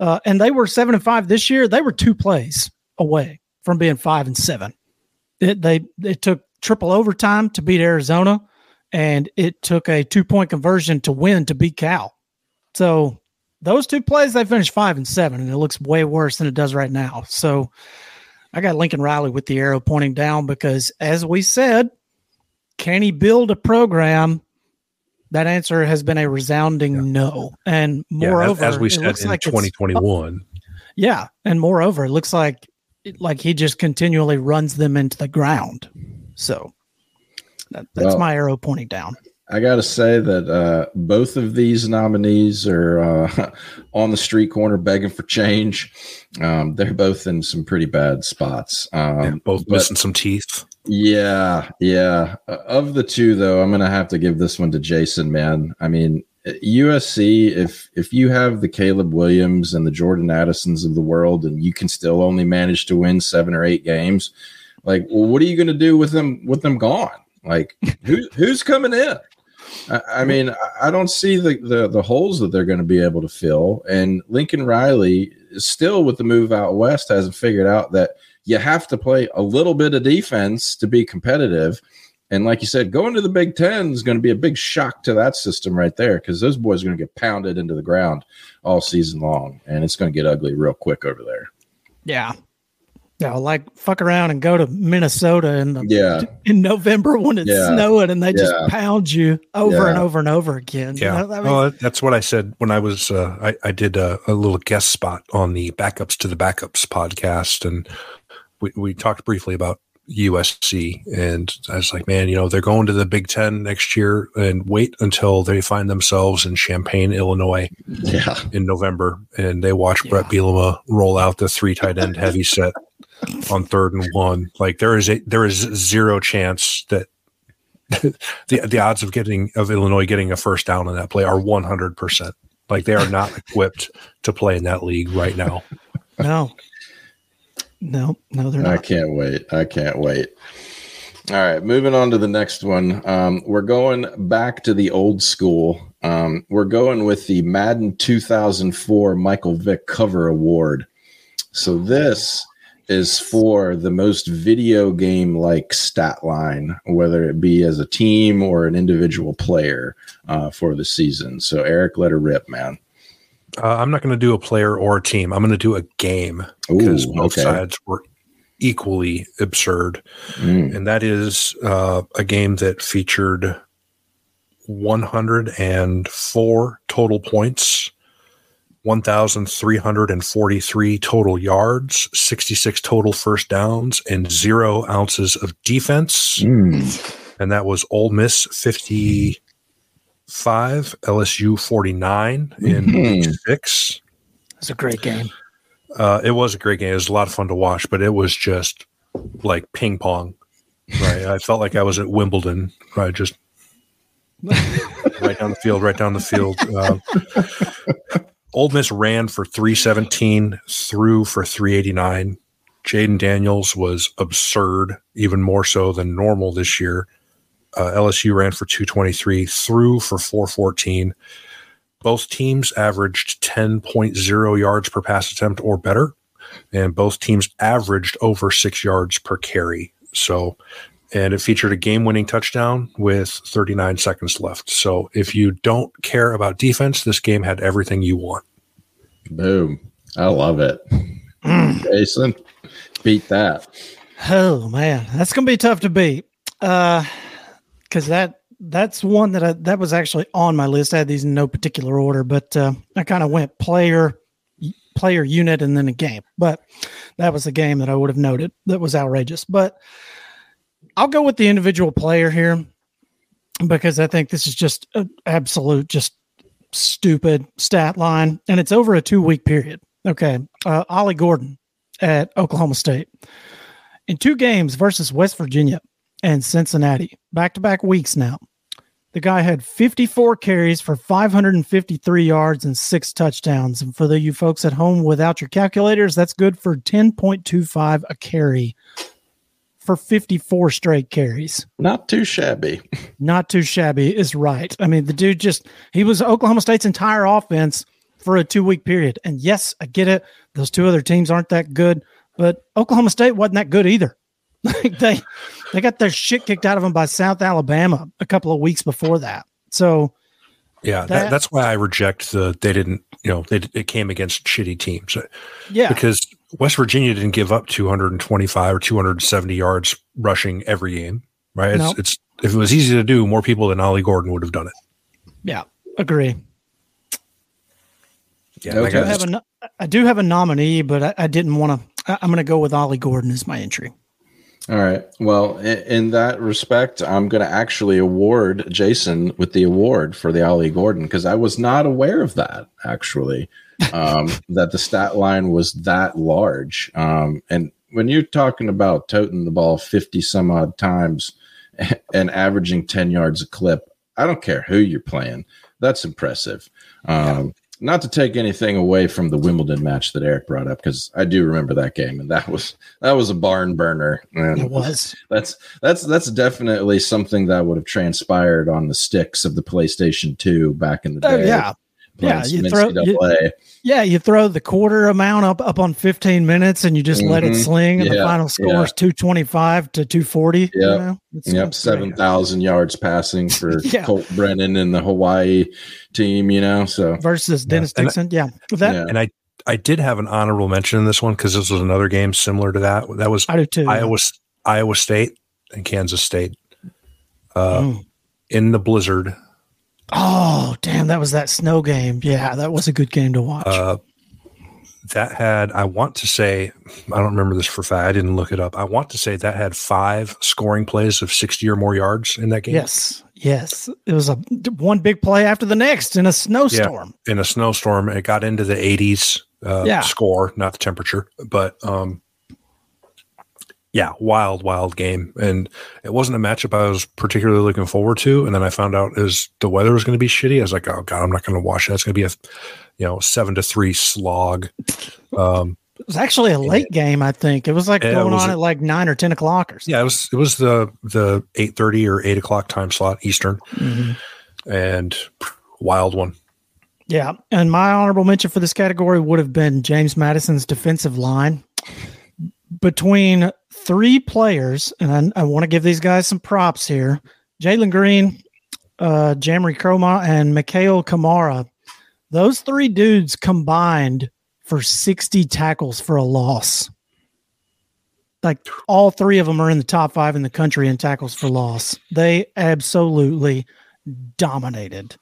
uh, and they were seven and five this year. They were two plays away from being five and seven. It, they it took triple overtime to beat Arizona and it took a two point conversion to win to beat Cal. So those two plays, they finished five and seven, and it looks way worse than it does right now. So I got Lincoln Riley with the arrow pointing down because, as we said, can he build a program? That answer has been a resounding yeah. no. And moreover, yeah, as, we said in like 2021. Yeah, and moreover, it looks like like he just continually runs them into the ground. So that, that's well, my arrow pointing down. I got to say that uh, both of these nominees are uh, on the street corner begging for change. Um, they're both in some pretty bad spots. Um, yeah, both but, missing some teeth. Yeah, yeah. Uh, of the two, though, I'm going to have to give this one to Jason. Man, I mean, USC. If if you have the Caleb Williams and the Jordan Addisons of the world, and you can still only manage to win seven or eight games, like, well, what are you going to do with them with them gone? Like who who's coming in? I, mean, I don't see the, the the holes that they're going to be able to fill. And Lincoln Riley still with the move out west hasn't figured out that you have to play a little bit of defense to be competitive. And like you said, going to the Big Ten is going to be a big shock to that system right there because those boys are going to get pounded into the ground all season long, and it's going to get ugly real quick over there. Yeah, yeah, like fuck around and go to Minnesota in the, yeah in November when it's yeah. snowing and they just pound you over yeah. and over and over again. Yeah, you know, I mean, well, that's what I said when I was uh, I, I did a, a, little guest spot on the Backups to the Backups podcast, and we we talked briefly about USC, and I was like, man, you know, they're going to the Big Ten next year, and wait until they find themselves in Champaign, Illinois, yeah, in November, and they watch Bret Bielema roll out the three tight end heavy set on third and one. Like there is a there is zero chance that the the odds of getting of Illinois getting a first down in that play are one hundred percent. Like they are not equipped to play in that league right now. No, no, no, they're not. I can't wait. I can't wait. All right, moving on to the next one. Um, we're going back to the old school. Um, we're going with the Madden 2004 Michael Vick Cover Award. So this is for the most video game like stat line, whether it be as a team or an individual player uh, for the season. So, Eric, let her rip, man. Uh, I'm not going to do a player or a team. I'm going to do a game because both okay. sides were equally absurd, mm. and that is uh, a game that featured 104 total points, 1,343 total yards, 66 total first downs, and zero ounces of defense. Mm. And that was Ole Miss 55, LSU 49 in mm-hmm. six. It's a great game. Uh, it was a great game. It was a lot of fun to watch, but it was just like ping pong. Right. I felt like I was at Wimbledon. Right. Just right down the field, right down the field. Uh, Ole Miss ran for 317, threw for 389. Jayden Daniels was absurd, even more so than normal this year. Uh, LSU ran for 223, threw for 414. Both teams averaged 10.0 yards per pass attempt or better, and both teams averaged over six yards per carry. So and it featured a game winning touchdown with 39 seconds left. So if you don't care about defense, this game had everything you want. Boom. I love it. Mm. Jason, beat that. Oh man, that's going to be tough to beat. Uh cuz that that's one that I, that was actually on my list. I had these in no particular order, but uh, I kind of went player player unit and then a game. But that was a game that I would have noted that was outrageous. But I'll go with the individual player here because I think this is just an absolute, just stupid stat line, and it's over a two week period. Okay, uh, Ollie Gordon at Oklahoma State in two games versus West Virginia and Cincinnati, back to back weeks now. The guy had 54 carries for 553 yards and six touchdowns. And for the you folks at home without your calculators, that's good for 10.25 a carry for 54 straight carries. Not too shabby. Not too shabby is right. I mean, the dude just, he was Oklahoma State's entire offense for a two week period. And yes, I get it. Those two other teams aren't that good, but Oklahoma State wasn't that good either. Like they, they got their shit kicked out of them by South Alabama a couple of weeks before that. So, yeah, that, that, that's why I reject the. They didn't, you know, they, it came against shitty teams. Yeah, because West Virginia didn't give up 225 or 270 yards rushing every game, right? It's, nope. it's if it was easy to do, more people than Ollie Gordon would have done it. Yeah, agree. Yeah, okay. I, do have a, I do have a nominee, but I, I didn't want to. I'm going to go with Ollie Gordon as my entry. All right. Well, in, in that respect, I'm going to actually award Jason with the award for the Ollie Gordon because I was not aware of that actually um, that the stat line was that large. Um, and when you're talking about toting the ball 50 some odd times and averaging 10 yards a clip, I don't care who you're playing. That's impressive. Um, not to take anything away from the Wimbledon match that Eric brought up, because I do remember that game, and that was that was a barn burner. And it was. That's that's that's definitely something that would have transpired on the sticks of the PlayStation Two back in the oh, day. Oh, yeah, yeah, you throw, you, yeah, you throw the quarter amount up up on 15 minutes and you just mm-hmm. let it mm-hmm. sling, and yeah, the final score yeah. is 225 to 240. Yeah. You know? yep. 7,000 yards passing for yeah. Colt Brennan and the Hawaii team, you know, so versus Dennis yeah. Dixon. yeah. That, yeah. And I, I did have an honorable mention in this one because this was another game similar to that. That was I do too, Iowa, Iowa State and Kansas State uh, mm. in the blizzard Oh, damn. That was that snow game. Yeah, that was a good game to watch. Uh, that had, I want to say, I don't remember this for fact. I didn't look it up. I want to say that had five scoring plays of 60 or more yards in that game. Yes. Yes. It was a one big play after the next in a snowstorm. Yeah, in a snowstorm. It got into the 80s uh, yeah. score, not the temperature. But um, yeah, wild, wild game. And it wasn't a matchup I was particularly looking forward to. And then I found out as the weather was going to be shitty. I was like, oh god, I'm not going to watch that. It's going to be a, you know, seven to three slog. Um, it was actually a late it, game. I think it was like going was on at like nine or ten o'clock or something. Yeah, it was. It was the the eight thirty or eight o'clock time slot Eastern, mm-hmm. and wild one. Yeah, and my honorable mention for this category would have been James Madison's defensive line between three players, and I, I want to give these guys some props here. Jalen Green, uh, Jamree Kromah, and Mikail Kamara. Those three dudes combined for 60 tackles for a loss. like all three of them are in the top five in the country in tackles for loss. They absolutely dominated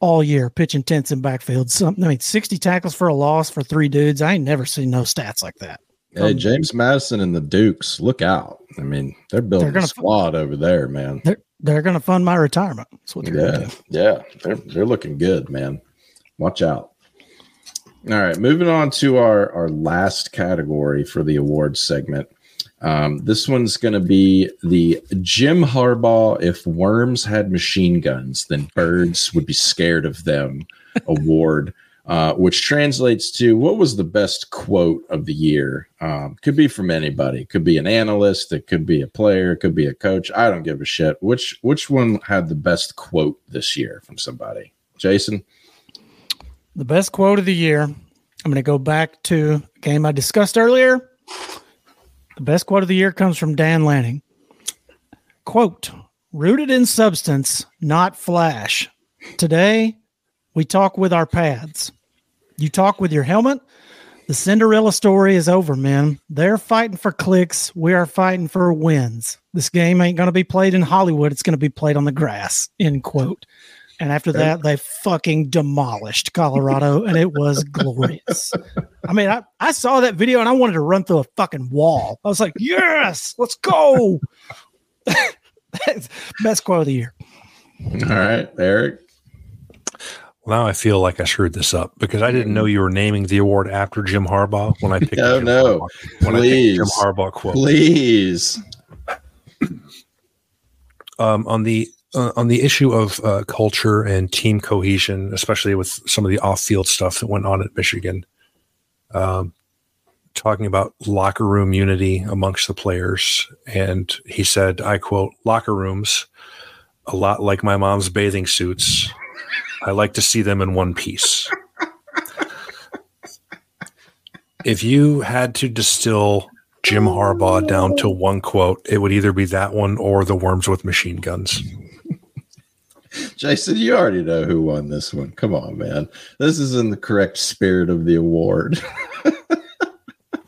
all year, pitching tents in backfield. Some, I mean, 60 tackles for a loss for three dudes. I ain't never seen no stats like that. Hey, James Madison and the Dukes, look out. I mean, they're building they're a squad over there, man. They're, they're going to fund my retirement. That's what they're yeah, Yeah, they're, they're looking good, man. Watch out. All right, moving on to our, our last category for the awards segment. Um, this one's going to be the Jim Harbaugh. If worms had machine guns, then birds would be scared of them award, uh, which translates to what was the best quote of the year? Um, could be from anybody. Could be an analyst. It could be a player. It could be a coach. I don't give a shit. Which which one had the best quote this year from somebody? Jason. The best quote of the year. I'm going to go back to a game I discussed earlier the best quote of the year comes from Dan Lanning. Quote, rooted in substance, not flash. Today, we talk with our pads. You talk with your helmet. The Cinderella story is over, man. They're fighting for clicks. We are fighting for wins. This game ain't going to be played in Hollywood. It's going to be played on the grass. End quote. And after that, they fucking demolished Colorado, and it was glorious. I mean, I, I saw that video and I wanted to run through a fucking wall. I was like, yes, let's go. Best quote of the year. All right, Eric. Now I feel like I screwed this up because I didn't know you were naming the award after Jim Harbaugh when I picked. Oh no! Harbaugh, when please, I Jim Harbaugh quote. Please. Um, on the uh, on the issue of uh, culture and team cohesion, especially with some of the off-field stuff that went on at Michigan, um, talking about locker room unity amongst the players, and he said, "I quote: locker rooms, a lot like my mom's bathing suits. I like to see them in one piece." if you had to distill Jim Harbaugh down to one quote, it would either be that one or the worms with machine guns. Jason, you already know who won this one. Come on, man. This is in the correct spirit of the award.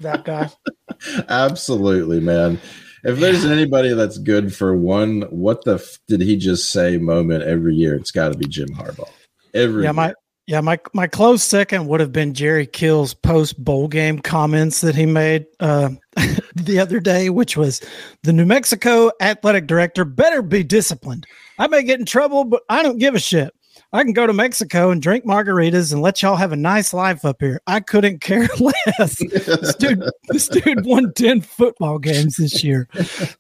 that guy. Absolutely, man. If there's anybody that's good for one, what the f- did he just say moment every year? It's got to be Jim Harbaugh. Every yeah, my yeah, my my close second would have been Jerry Kill's post bowl game comments that he made uh, the other day, which was the New Mexico athletic director better be disciplined. I may get in trouble, but I don't give a shit. I can go to Mexico and drink margaritas and let y'all have a nice life up here. I couldn't care less. this dude, this dude won 10 football games this year.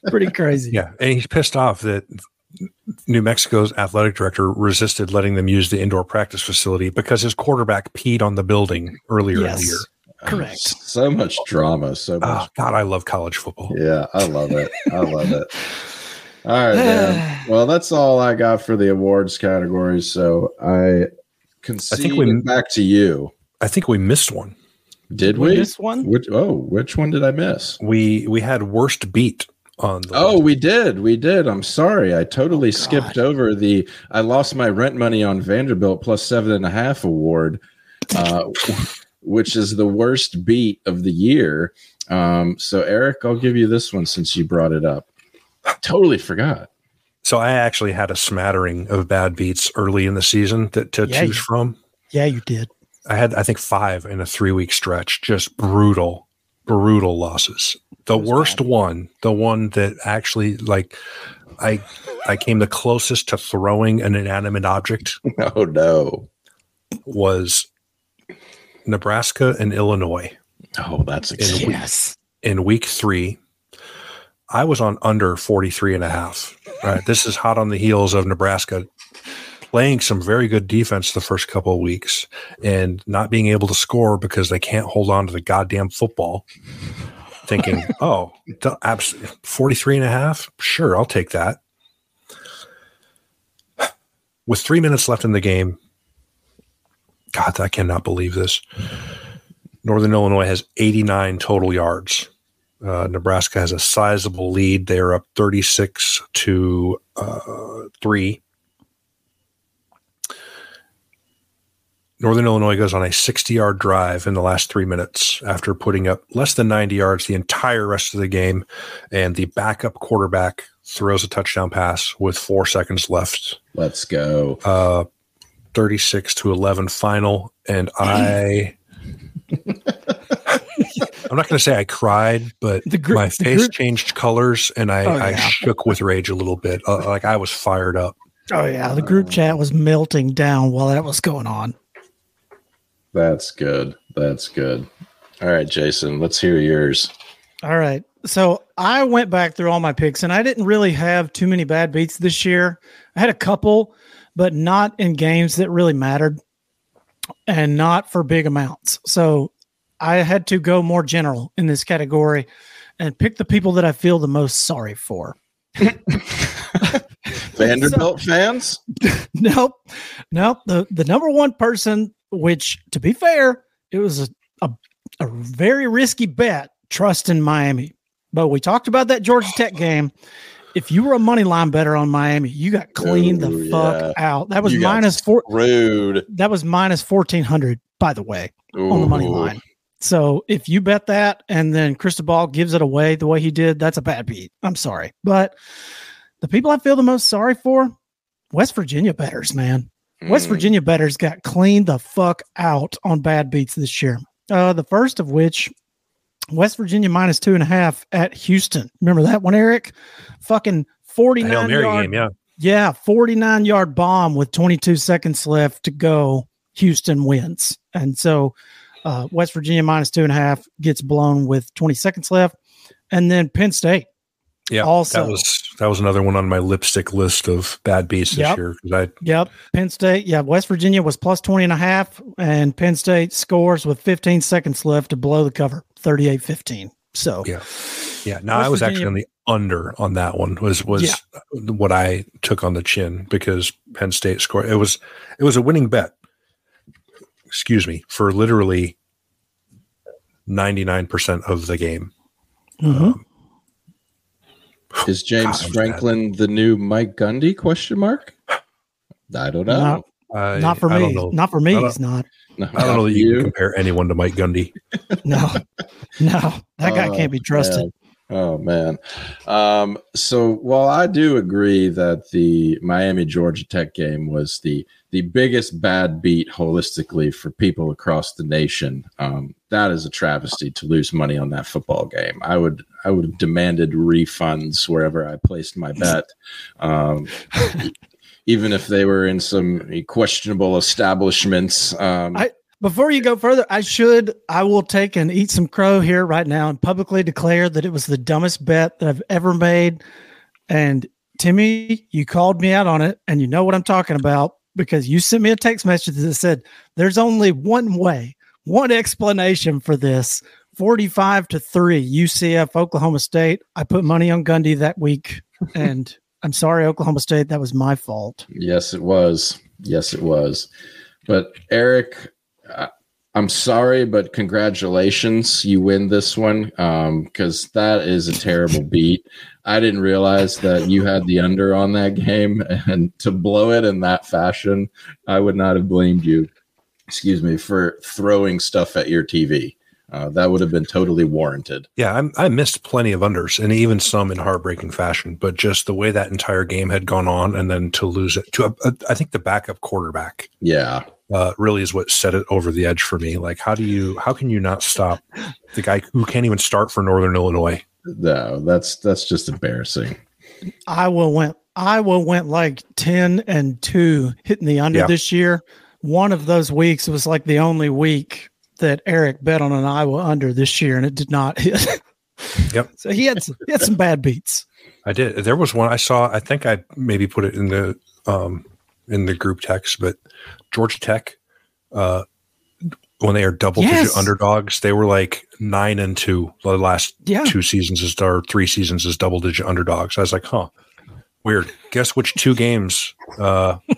Pretty crazy. Yeah. And he's pissed off that New Mexico's athletic director resisted letting them use the indoor practice facility because his quarterback peed on the building earlier yes, in the year. Correct. Oh, so much drama. So ah, much. Oh, God, I love college football. Yeah, I love it. I love it. All right, man. well, that's all I got for the awards categories. So I can I think we back to you. I think we missed one. Did we, we miss one? Which, oh, which one did I miss? We we had worst beat on the Oh, list. we did. We did. I'm sorry. I totally oh, skipped over the I lost my rent money on Vanderbilt plus seven and a half award, uh, which is the worst beat of the year. Um, so Eric, I'll give you this one since you brought it up totally forgot. So I actually had a smattering of bad beats early in the season that to yeah, choose you, from. Yeah, you did. I had I think five in a three week stretch, just brutal, brutal losses. The worst bad. one, the one that actually like I I came the closest to throwing an inanimate object. Oh no. Was Nebraska and Illinois. Oh, that's exciting. yes. in week three, I was on under 43 and a half. Right. This is hot on the heels of Nebraska playing some very good defense the first couple of weeks and not being able to score because they can't hold on to the goddamn football. Thinking, oh, 43 and a half? Sure, I'll take that. With three minutes left in the game, God, I cannot believe this. Northern Illinois has 89 total yards. Uh, Nebraska has a sizable lead. They're up 36 to uh, 3. Northern Illinois goes on a 60 yard drive in the last three minutes after putting up less than 90 yards the entire rest of the game. And the backup quarterback throws a touchdown pass with four seconds left. Let's go. Uh, 36 to 11 final. And I. I'm not going to say I cried, but gr- my face group- changed colors and I, Oh, I shook with rage a little bit. Uh, like I was fired up. Oh yeah, the group chat was melting down while that was going on. That's good. That's good. All right, Jason, let's hear yours. All right. So I went back through all my picks and I didn't really have too many bad beats this year. I had a couple, but not in games that really mattered and not for big amounts. So I had to go more general in this category and pick the people that I feel the most sorry for. Vanderbilt fans? nope. Nope. The the number one person, which to be fair, it was a, a, a very risky bet, trust in Miami. But we talked about that Georgia Tech game. If you were a money line bettor on Miami, you got cleaned Oh, the fuck out. That was minus four. Rude. That was minus fourteen hundred, by the way, on the money line. So if you bet that and then Cristobal gives it away the way he did, that's a bad beat. I'm sorry. But the people I feel the most sorry for, West Virginia bettors, man. West Mm. Virginia bettors got cleaned the fuck out on bad beats this year. Uh, the first of which, West Virginia minus two and a half at Houston. Remember that one, Eric? Fucking 49 Hail Mary yard, game, yeah. yeah, 49 yard bomb with 22 seconds left to go. Houston wins. And so uh, West Virginia minus two and a half gets blown with 20 seconds left. And then Penn State. Yeah, Also- that was that was another one on my lipstick list of bad beats this Yep. year I Yep. Penn State. Yeah. West Virginia was plus 20 and a half, and Penn State scores with 15 seconds left to blow the cover 38 15. So, Yeah. yeah. No, West I was actually on the under on that one was was what I took on the chin because Penn State scored. It was it was a winning bet. Excuse me for literally ninety nine percent of the game. mhm. Is James God, Franklin the new Mike Gundy? Question mark. I don't know. Not- I, not for I me. don't know. Not for me. I don't- He's not. No, I don't know that you, can compare anyone to Mike Gundy. No, no, that guy Oh, can't be trusted. Oh man. Um, so while I do agree that the Miami Georgia Tech game was the the biggest bad beat holistically for people across the nation, um, that is a travesty to lose money on that football game. I would I would have demanded refunds wherever I placed my bet. Um, even if they were in some questionable establishments. Um, I- Before you go further, I should, I will take and eat some crow here right now and publicly declare that it was the dumbest bet that I've ever made. And Timmy, you called me out on it, and you know what I'm talking about because you sent me a text message that said there's only one way, one explanation for this 45 to 3 UCF Oklahoma State. I put money on Gundy that week, and I'm sorry, Oklahoma State, that was my fault. Yes, it was. Yes, it was. But Eric, I- I'm sorry, but congratulations. You win this one because that is a terrible beat. I didn't realize that you had the under on that game, and to blow it in that fashion, I would not have blamed you. Excuse me for throwing stuff at your TV. Uh, that would have been totally warranted. Yeah, I'm, I missed plenty of unders and even some in heartbreaking fashion, but just the way that entire game had gone on and then to lose it to, a, a, I think the backup quarterback Yeah, uh, really is what set it over the edge for me. Like, how do you, how can you not stop the guy who can't even start for Northern Illinois? no, that's that's just embarrassing. Iowa went Iowa went like 10 and 2 hitting the under Yeah. this year. One of those weeks was like the only week that Eric bet on an Iowa under this year and it did not hit. Yep. So he had some, he had some bad beats. I did. There was one I saw. I think I maybe put it in the um, in the group text, but Georgia Tech, uh, when they are double Yes. digit underdogs, they were like nine and two the last Yeah. two seasons as or three seasons as double digit underdogs. I was like, huh, weird. Guess which two games uh,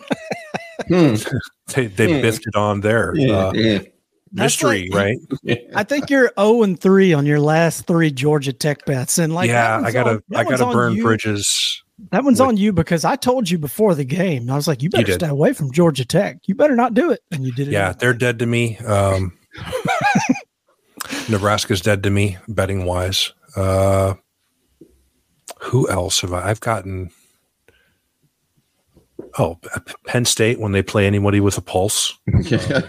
Hmm. they they Hmm. biffed it on there. Uh, That's mystery, like- right? I think you're 0 and 3 on your last three Georgia Tech bets. And like, yeah, I gotta on- I gotta burn you. bridges That one's on you because I told you before the game. I was like, you better did. stay away from Georgia Tech. You better not do it. And you did it. Yeah, they're dead to me. Um, Nebraska's dead to me, betting wise. Uh, who else have I? I've gotten. Oh, Penn State when they play anybody with a pulse. Yeah.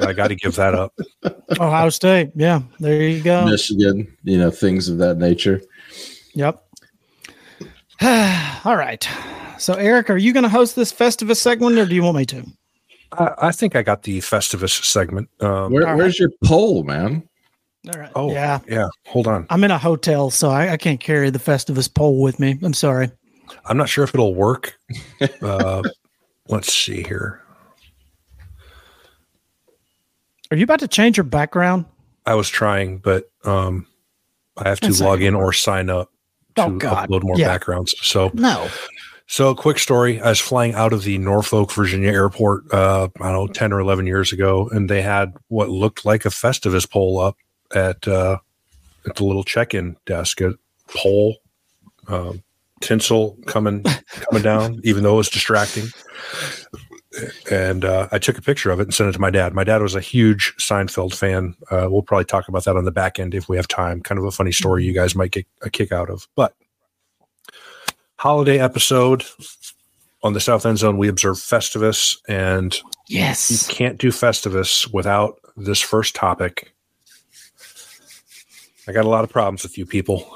I got to give that up. Ohio State. Yeah. There you go. Michigan, you know, things of that nature. Yep. All right. So, Eric, are you going to host this Festivus segment or do you want me to? I, I think I got the Festivus segment. Um, Where, All right. where's your pole, man? All right. oh, yeah. yeah. Hold on. I'm in a hotel, so I, I can't carry the Festivus pole with me. I'm sorry. I'm not sure if it'll work. Uh, let's see here. Are you about to change your background? I was trying, but um, I have to That's log in or sign up to Oh, God. upload more Yeah. backgrounds. So, No. so quick story: I was flying out of the Norfolk, Virginia airport. Uh, I don't know, ten or eleven years ago, and they had what looked like a Festivus pole up at uh, at the little check-in desk. A pole, um, tinsel coming coming down, even though it was distracting. And uh, I took a picture of it and sent it to my dad. My dad was a huge Seinfeld fan. Uh, we'll probably talk about that on the back end if we have time. Kind of a funny story you guys might get a kick out of. But holiday episode on the South End Zone, we observe Festivus, and yes, you can't do Festivus without this first topic. I got a lot of problems with you people.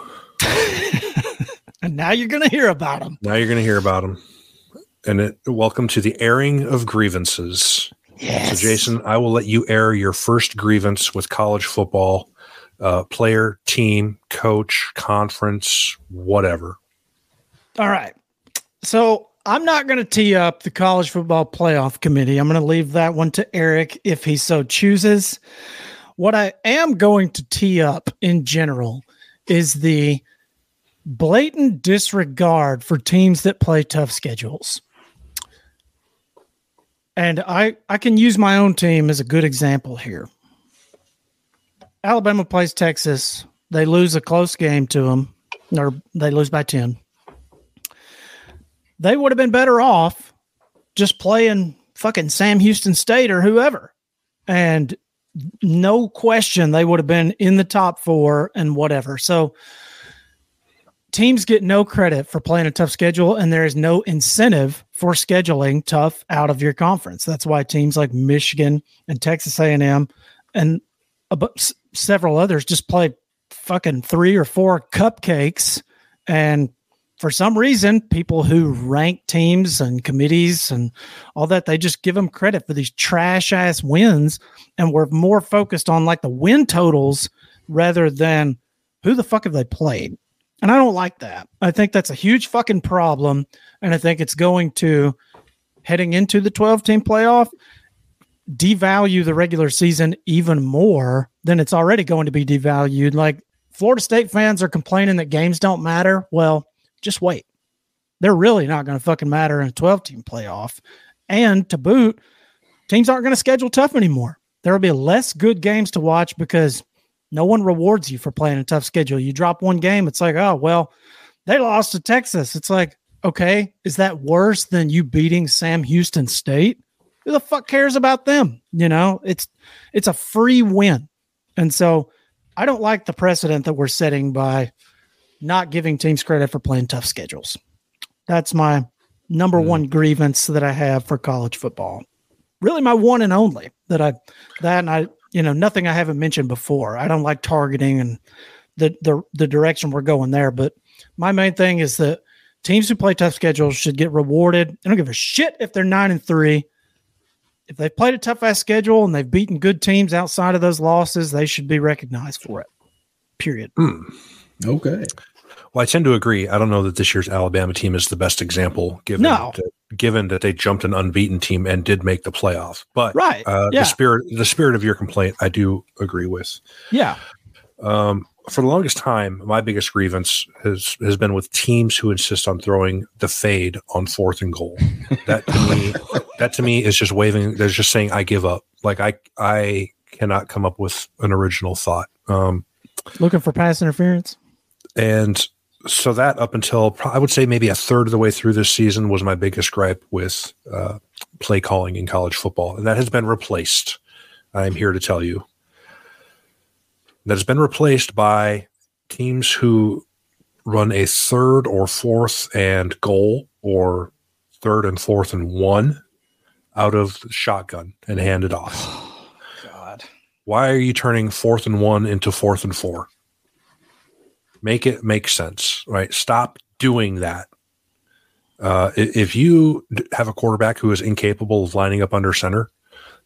And now you're going to hear about them. Now you're going to hear about them. And it, welcome to the airing of grievances. Yes. So, Jason, I will let you air your first grievance with college football, uh, player, team, coach, conference, whatever. All right. So I'm not going to tee up the college football playoff committee. I'm going to leave that one to Eric if he so chooses. What I am going to tee up in general is the blatant disregard for teams that play tough schedules. And I, I can use my own team as a good example here. Alabama plays Texas. They lose a close game to them, or they lose by 10 they would have been better off just playing fucking Sam Houston State or whoever. And no question they would have been in the top four and whatever. So teams get no credit for playing a tough schedule, and there is no incentive for scheduling tough out of your conference. That's why teams like Michigan and Texas A&M and several others just play fucking three or four cupcakes and for some reason, people who rank teams and committees and all that, they just give them credit for these trash ass wins. And we're more focused on like the win totals rather than who the fuck have they played. And I don't like that. I think that's a huge fucking problem. And I think it's going to, heading into the 12 team playoff, devalue the regular season even more than it's already going to be devalued. Like Florida State fans are complaining that games don't matter. Well, just wait. They're really not going to fucking matter in a 12 team playoff. And to boot, teams aren't going to schedule tough anymore. There will be less good games to watch because no one rewards you for playing a tough schedule. You drop one game, it's like, oh, well, they lost to Texas. It's like, okay, is that worse than you beating Sam Houston State? Who the fuck cares about them? You know, it's it's a free win. And so I don't like the precedent that we're setting by not giving teams credit for playing tough schedules. That's my number Mm. one grievance that I have for college football. Really, my one and only that I that and I you know nothing I haven't mentioned before. I don't like targeting and the the the direction we're going there, but my main thing is that teams who play tough schedules should get rewarded. I don't give a shit if they're nine and three. If they've played a tough ass schedule and they've beaten good teams outside of those losses, they should be recognized for it. Period. Hmm. Okay. Well, I tend to agree. I don't know that this year's Alabama team is the best example, given No. that, given that they jumped an unbeaten team and did make the playoff. But Right. uh, Yeah. the spirit, the spirit of your complaint, I do agree with. Yeah. Um, for the longest time, my biggest grievance has has been with teams who insist on throwing the fade on fourth and goal. That to me, that to me is just waving. They're just saying, "I give up." Like I, I cannot come up with an original thought. Um, Looking for pass interference. and so that up until I would say maybe a third of the way through this season was my biggest gripe with uh, play calling in college football, and that has been replaced. I'm here to tell you that has been replaced by teams who run a third or fourth and goal or third and fourth and one out of shotgun and hand it off. God. Why are you turning fourth and one into fourth and four? Make it make sense, right? Stop doing that. Uh, if you have a quarterback who is incapable of lining up under center,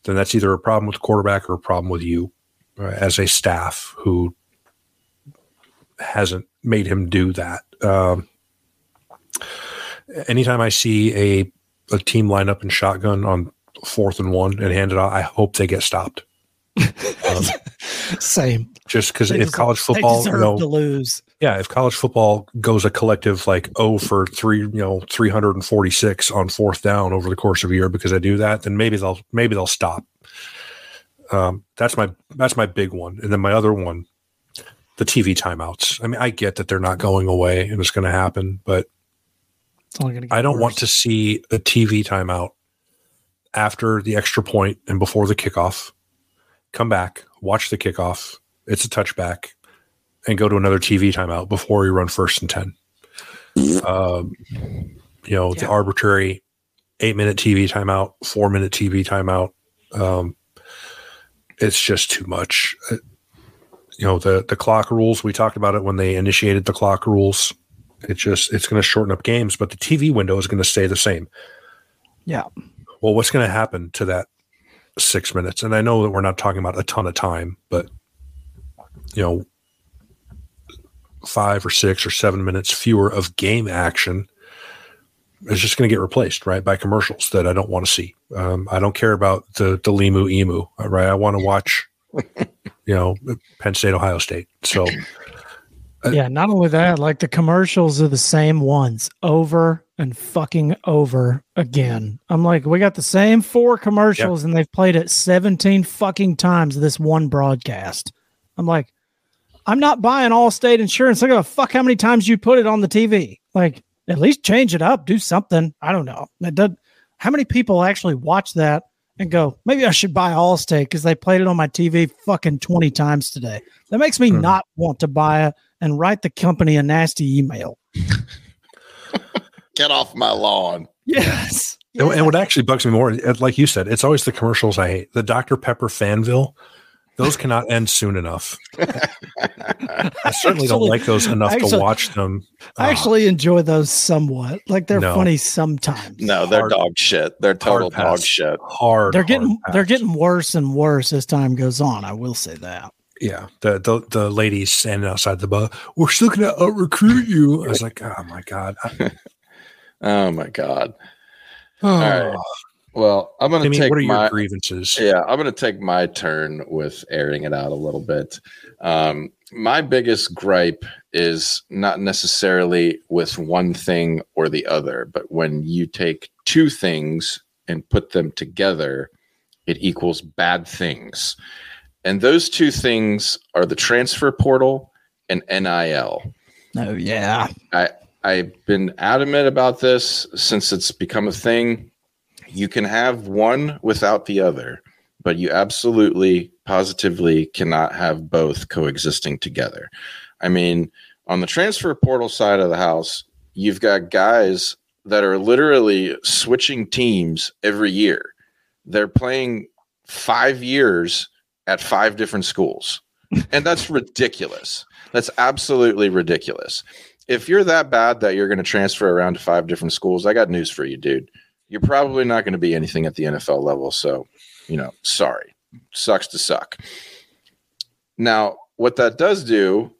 then that's either a problem with the quarterback or a problem with you uh, as a staff who hasn't made him do that. Um, anytime I see a a team line up in shotgun on fourth and one and hand it off, I hope they get stopped. Um, Same. Just because if college football, you know, to lose. Yeah, if college football goes a collective like oh for three, you know, three hundred and forty six on fourth down over the course of a year because I do that, then maybe they'll maybe they'll stop. Um, that's my that's my big one, and then my other one, the TV timeouts. I mean, I get that they're not going away and it's going to happen, but I don't worse. want to see a TV timeout after the extra point and before the kickoff. Come back, watch the kickoff. It's a touchback, and go to another TV timeout before you run first and ten. Um, you know yeah. the arbitrary eight minute TV timeout, four minute TV timeout. Um, it's just too much. Uh, you know the the clock rules. We talked about it when they initiated the clock rules. It just it's going to shorten up games, but the TV window is going to stay the same. Yeah. Well, what's going to happen to that six minutes? And I know that we're not talking about a ton of time, but you know, five or six or seven minutes fewer of game action is just going to get replaced, right, by commercials that I don't want to see. Um, I don't care about the the Limu Emu, right? I want to watch, you know, Penn State, Ohio State. So, uh, yeah. Not only that, like the commercials are the same ones over and fucking over again. I'm like, we got the same four commercials, and they've played it 17 fucking times this one broadcast. I'm like, I'm not buying Allstate insurance. Look at the fuck how many times you put it on the TV. Like, at least change it up, do something. I don't know. That does, how many people actually watch that and go, maybe I should buy Allstate because they played it on my TV fucking 20 times today? That makes me hmm. not want to buy it and write the company a nasty email. Get off my lawn. Yes. yes. And what actually bugs me more, like you said, it's always the commercials I hate. The Dr. Pepper Fansville those cannot end soon enough. I certainly actually, don't like those enough actually, to watch them. I ah. actually enjoy those somewhat. Like they're no. funny sometimes. No, they're hard, dog shit. They're total dog shit. Hard. They're getting hard they're getting worse and worse as time goes on. I will say that. Yeah, the the, the ladies standing outside the bus. We're still going to recruit you. I was like, oh my god. oh my god. Oh. All right. Well, I'm going to take what are my, your grievances? Yeah, I'm going to take my turn with airing it out a little bit. Um, my biggest gripe is not necessarily with one thing or the other, but when you take two things and put them together, it equals bad things. And those two things are the transfer portal and NIL. Oh yeah. I I've been adamant about this since it's become a thing you can have one without the other, but you absolutely, positively cannot have both coexisting together. I mean, on the transfer portal side of the house, you've got guys that are literally switching teams every year. They're playing five years at five different schools. And that's ridiculous. That's absolutely ridiculous. If you're that bad that you're going to transfer around to five different schools, I got news for you, dude you're probably not going to be anything at the NFL level. So, you know, sorry. Sucks to suck. Now, what that does do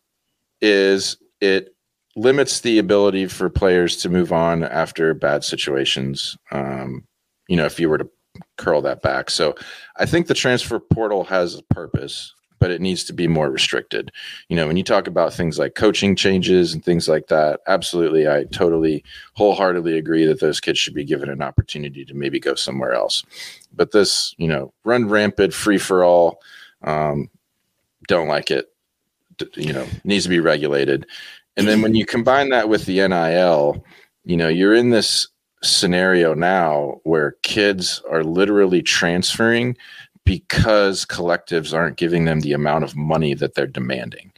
is it limits the ability for players to move on after bad situations. Um, you know, if you were to curl that back. So I think the transfer portal has a purpose but it needs to be more restricted. You know, when you talk about things like coaching changes and things like that, absolutely, I totally wholeheartedly agree that those kids should be given an opportunity to maybe go somewhere else. But this, you know, run rampant, free for all, um, don't like it. You know, needs to be regulated. And then when you combine that with the NIL, you know, you're in this scenario now where kids are literally transferring because collectives aren't giving them the amount of money that they're demanding.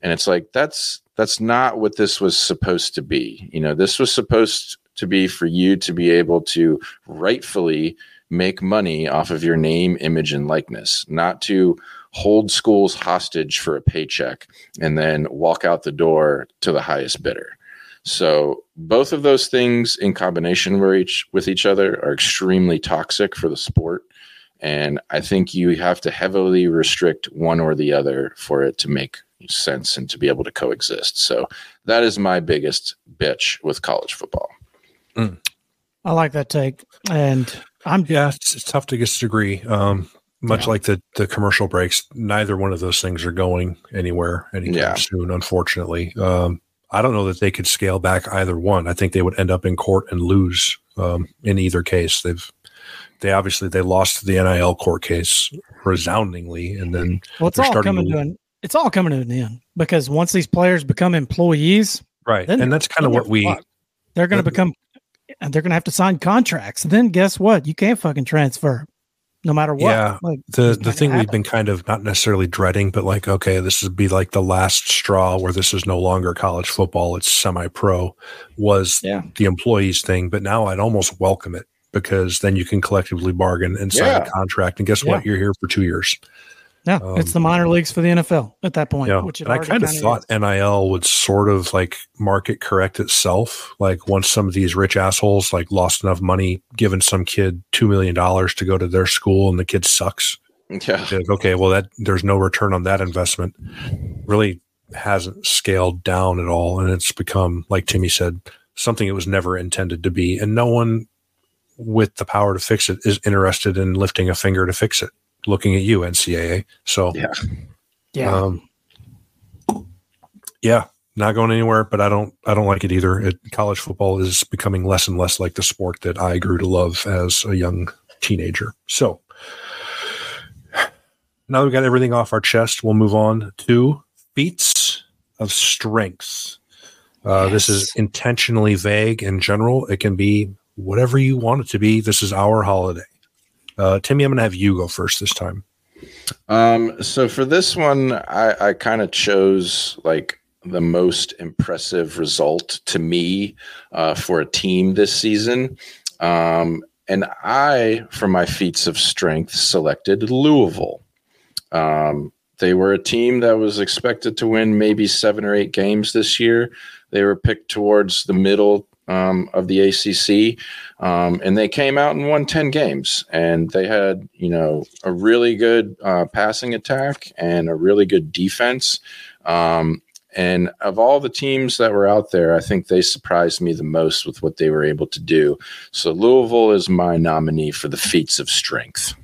And it's like that's that's not what this was supposed to be. You know, this was supposed to be for you to be able to rightfully make money off of your name, image, and likeness, not to hold schools hostage for a paycheck and then walk out the door to the highest bidder. So both of those things in combination with each with each other are extremely toxic for the sport. And I think you have to heavily restrict one or the other for it to make sense and to be able to coexist. So that is my biggest bitch with college football. Mm. I like that take. And I'm yeah, it's, it's tough to get disagree. Um, much yeah. like the the commercial breaks, neither one of those things are going anywhere anytime yeah. soon. Unfortunately, um, I don't know that they could scale back either one. I think they would end up in court and lose um, in either case. They've they obviously they lost the NIL court case resoundingly, and then well, it's all coming to, to an it's all coming to an end because once these players become employees, right, and that's kind of what we they're going to become and they're going to have to sign contracts. Then guess what? You can't fucking transfer no matter what. Yeah. Like, the the thing we've been kind of not necessarily dreading, but like, okay, this would be like the last straw where this is no longer college football, it's semi pro, was yeah. the employees thing. But now I'd almost welcome it because then you can collectively bargain and sign yeah. a contract. And guess yeah. what? You're here for two years. Yeah, um, it's the minor leagues for the NFL at that point. Yeah, which I kind of thought is. NIL would sort of like market correct itself. Like once some of these rich assholes like lost enough money, giving some kid two million dollars to go to their school, and the kid sucks. Yeah. Like, okay, well that there's no return on that investment. Really hasn't scaled down at all, and it's become like Timmy said something it was never intended to be, and no one with the power to fix it is interested in lifting a finger to fix it looking at you, NCAA. So yeah, yeah, um, yeah, not going anywhere. But I don't, I don't like it either. It, college football is becoming less and less like the sport that I grew to love as a young teenager. So now that we've got everything off our chest, we'll move on to feats of strength. Uh, yes. This is intentionally vague in general. It can be whatever you want it to be. This is our holiday. Uh, Timmy, I'm going to have you go first this time. Um, so for this one, I, I kind of chose like the most impressive result to me uh, for a team this season. Um, and I, for my feats of strength, selected Louisville. Um, they were a team that was expected to win maybe seven or eight games this year. They were picked towards the middle um, of the ACC, um, and they came out and won ten games. And they had, you know, a really good uh, passing attack and a really good defense. Um, and of all the teams that were out there, I think they surprised me the most with what they were able to do. So Louisville is my nominee for the feats of strength.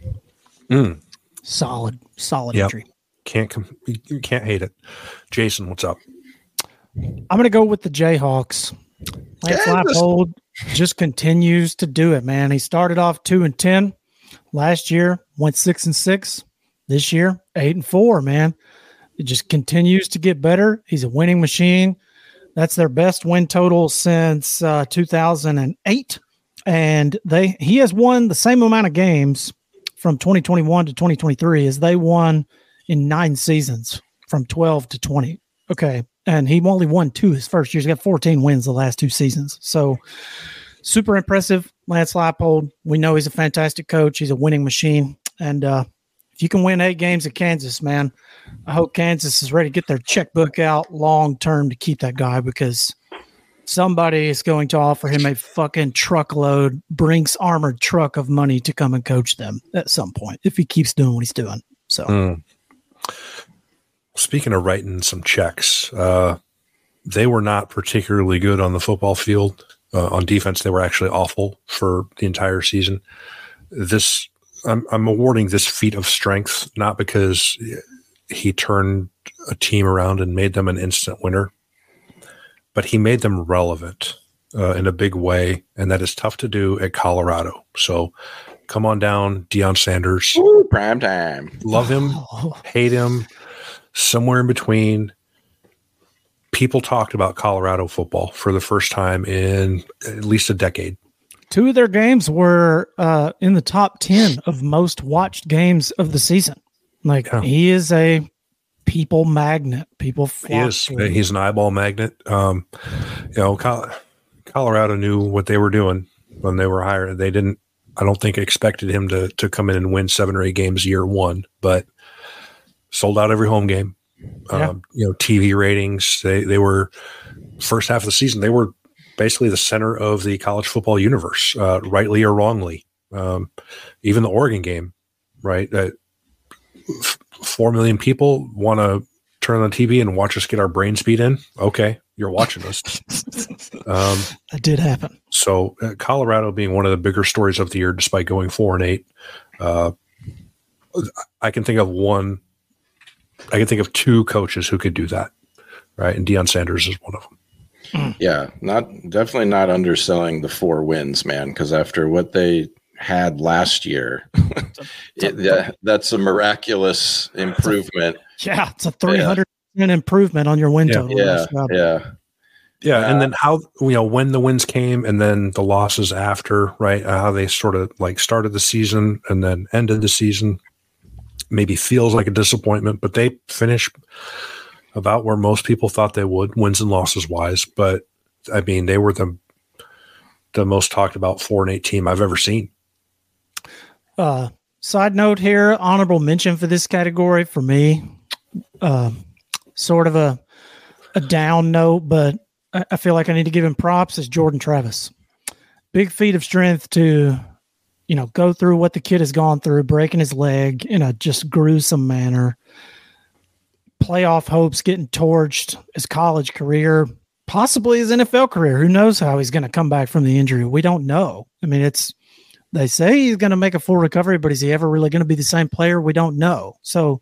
Mm. Solid, solid yep. entry. Can't com- you can't hate it. Jason, what's up? I'm going to go with the Jayhawks. Lance yeah, Leipold just continues to do it, man. He started off two and ten last year, went six and six. This year, eight and four, man. It just continues to get better. He's a winning machine. That's their best win total since uh, 2008, and they he has won the same amount of games from 2021 to 2023 as they won in nine seasons from 12 to 20. Okay, and he only won two his first year. He's got 14 wins the last two seasons. So super impressive. Lance Leipold. We know he's a fantastic coach. He's a winning machine. And uh, if you can win eight games at Kansas, man, I hope Kansas is ready to get their checkbook out long term to keep that guy because somebody is going to offer him a fucking truckload, Brinks armored truck of money to come and coach them at some point if he keeps doing what he's doing. So. Mm. Speaking of writing some checks, uh, they were not particularly good on the football field. Uh, on defense, they were actually awful for the entire season. This, I'm, I'm awarding this feat of strength not because he turned a team around and made them an instant winner, but he made them relevant uh, in a big way, and that is tough to do at Colorado. So, come on down, Deion Sanders. Ooh, prime time. Love him, hate him somewhere in between. people talked about Colorado football for the first time in at least a decade. Two of their games were uh, in the top 10 of most watched games of the season. Like Yeah. he is a people magnet. People He is. to. He's an eyeball magnet. Um, you know, Col- Colorado knew what they were doing when they were hired. They didn't. I don't think expected him to to come in and win seven or eight games year one, but sold out every home game. Yeah. Um, you know, TV ratings. They they were first half of the season. They were basically the center of the college football universe, uh, rightly or wrongly. Um, even the Oregon game, right? Uh, f- Four million people want to turn on the TV and watch us get our brain speed in. Okay, you're watching us. Um, that did happen. so uh, Colorado being one of the bigger stories of the year, despite going four and eight, uh, I can think of one. I can think of two coaches who could do that, right? And Deion Sanders is one of them. Yeah, not definitely not underselling the four wins, man. Because after what they had last year, it, that, that's a miraculous improvement. Yeah, it's a 300 percent improvement on your win Yeah. total. Yeah, Nice job. yeah, Yeah, and then how you know when the wins came and then the losses after, right? Uh, how they sort of like started the season and then ended the season. Maybe feels like a disappointment, but they finish about where most people thought they would, wins and losses wise. But I mean, they were the the most talked about four and eight team I've ever seen. Uh, side note here, honorable mention for this category for me. Uh, sort of a a down note, but I, I feel like I need to give him props is Jordan Travis. Big feat of strength to, you know, go through what the kid has gone through, breaking his leg in a just gruesome manner. Playoff hopes getting torched, his college career, possibly his NFL career. Who knows how he's going to come back from the injury? We don't know. I mean, it's they say he's going to make a full recovery, but is he ever really going to be the same player? We don't know. So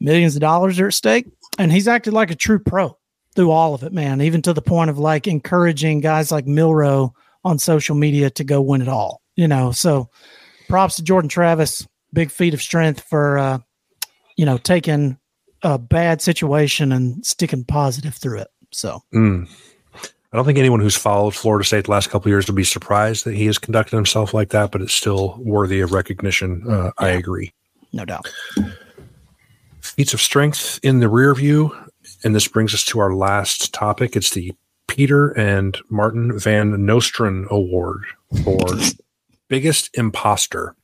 millions of dollars are at stake, and he's acted like a true pro through all of it, man. Even to the point of like encouraging guys like Milroe on social media to go win it all. You know, so props to Jordan Travis. Big feat of strength for uh, you know taking a bad situation and sticking positive through it. So Mm. I don't think anyone who's followed Florida State the last couple of years would be surprised that he has conducted himself like that, but it's still worthy of recognition. Uh, I agree. no doubt. feats of strength in the rear view. And this brings us to our last topic. It's the Peter and Martin Van Nostrand Award for biggest imposter.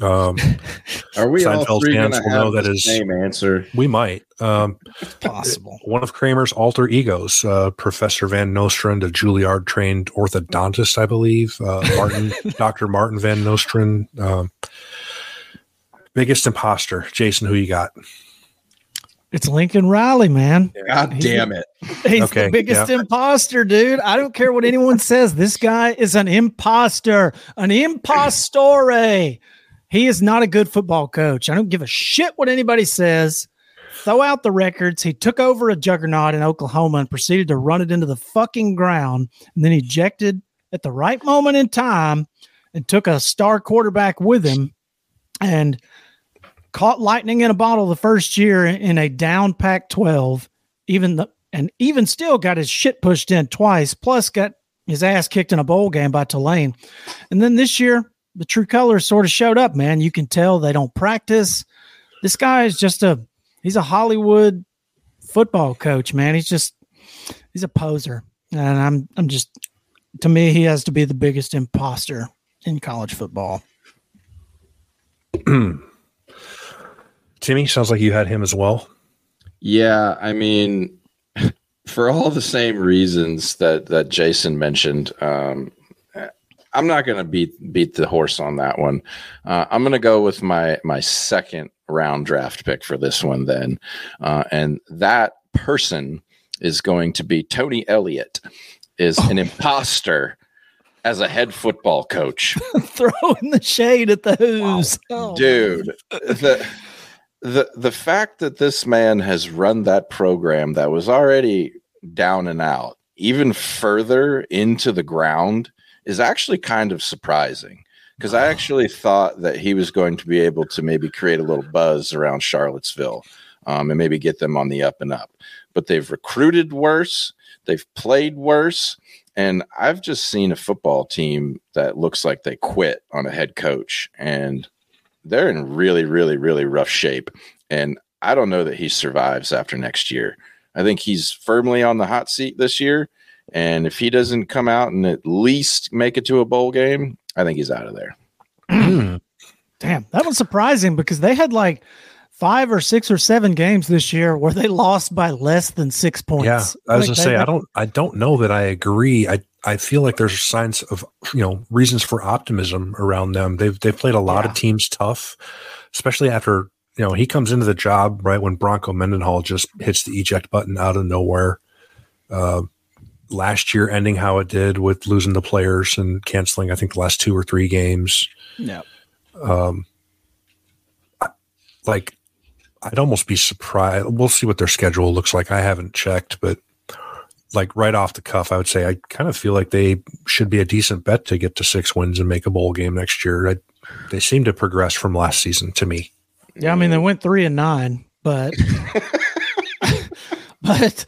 Um, Are we all Seinfeld three fans will know have that the is- same answer? we might. Um, Possible. one of Kramer's alter egos, uh, Professor Van Nostrand, a Juilliard trained orthodontist, I believe. Uh, Martin, Dr. Martin Van Nostrand. Um, biggest imposter. Jason, who you got? It's Lincoln Riley, man. God He's damn it! He's Okay, the biggest imposter, dude. I don't care what anyone says. This guy is an imposter, an impostore. He is not a good football coach. I don't give a shit what anybody says. Throw out the records. He took over a juggernaut in Oklahoma and proceeded to run it into the fucking ground, and then ejected at the right moment in time and took a star quarterback with him and caught lightning in a bottle the first year in a down Pac-12 even the and even still got his shit pushed in twice plus got his ass kicked in a bowl game by Tulane. And then this year the true colors sort of showed up man. You can tell they don't practice. This guy is just a he's a Hollywood football coach man. He's just he's a poser. And I'm I'm just to me he has to be the biggest imposter in college football Timmy, sounds like you had him as well. Yeah, I mean, for all the same reasons that that Jason mentioned, um, I'm not going to beat beat the horse on that one. Uh, I'm going to go with my my second round draft pick for this one then, uh, and that person is going to be Tony Elliott, is an imposter as a head football coach. throwing the shade at the who's Oh, dude the the the fact that this man has run that program that was already down and out even further into the ground is actually kind of surprising because I actually thought that he was going to be able to maybe create a little buzz around Charlottesville um, and maybe get them on the up and up. but they've recruited worse. They've played worse. And I've just seen a football team that looks like they quit on a head coach and they're in really, really, really rough shape. And I don't know that he survives after next year. I think he's firmly on the hot seat this year. And if he doesn't come out and at least make it to a bowl game, I think he's out of there. Damn, that was surprising because they had like five or six or seven games this year where they lost by less than six points. Yeah, I was Like, gonna say they- I don't I don't know that I agree. I I feel like there's signs of you know reasons for optimism around them. They've they've played a lot Yeah. of teams tough, especially after you know he comes into the job right when Bronco Mendenhall just hits the eject button out of nowhere. Uh, last year ending how it did with losing the players and canceling I think the last two or three games. Yeah. Um, I- like I'd almost be surprised. We'll see what their schedule looks like. I haven't checked, but like right off the cuff, I would say I kind of feel like they should be a decent bet to get to six wins and make a bowl game next year. I, they seem to progress from last season to me. Yeah, I mean they went three and nine, but but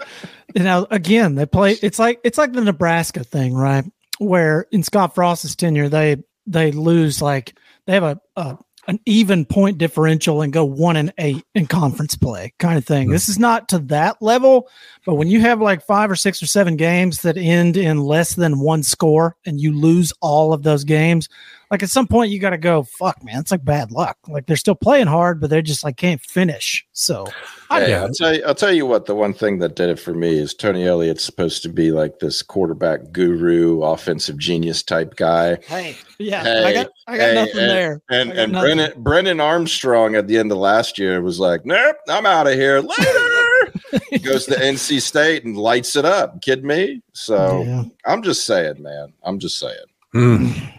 you know, again, they play it's like it's like the Nebraska thing, right? Where in Scott Frost's tenure, they they lose like they have a, a an even point differential and go one and eight in conference play kind of thing. Mhm. This is not to that level, but when you have like five or six or seven games that end in less than one score and you lose all of those games, like at some point you got to go, fuck, man, it's like bad luck. Like they're still playing hard, but they just like can't finish. So I- Hey, Yeah. I'll tell you. I'll tell you what. The one thing that did it for me is Tony Elliott's supposed to be like this quarterback guru, offensive genius type guy, hey, yeah, Hey, I got I got hey, nothing and- there. and and nothing. Brennan Brennan Armstrong at the end of last year was like, "Nope, I'm out of here later." He goes to NC State and lights it up. Kid me? So yeah. I'm just saying, man. I'm just saying. Mm.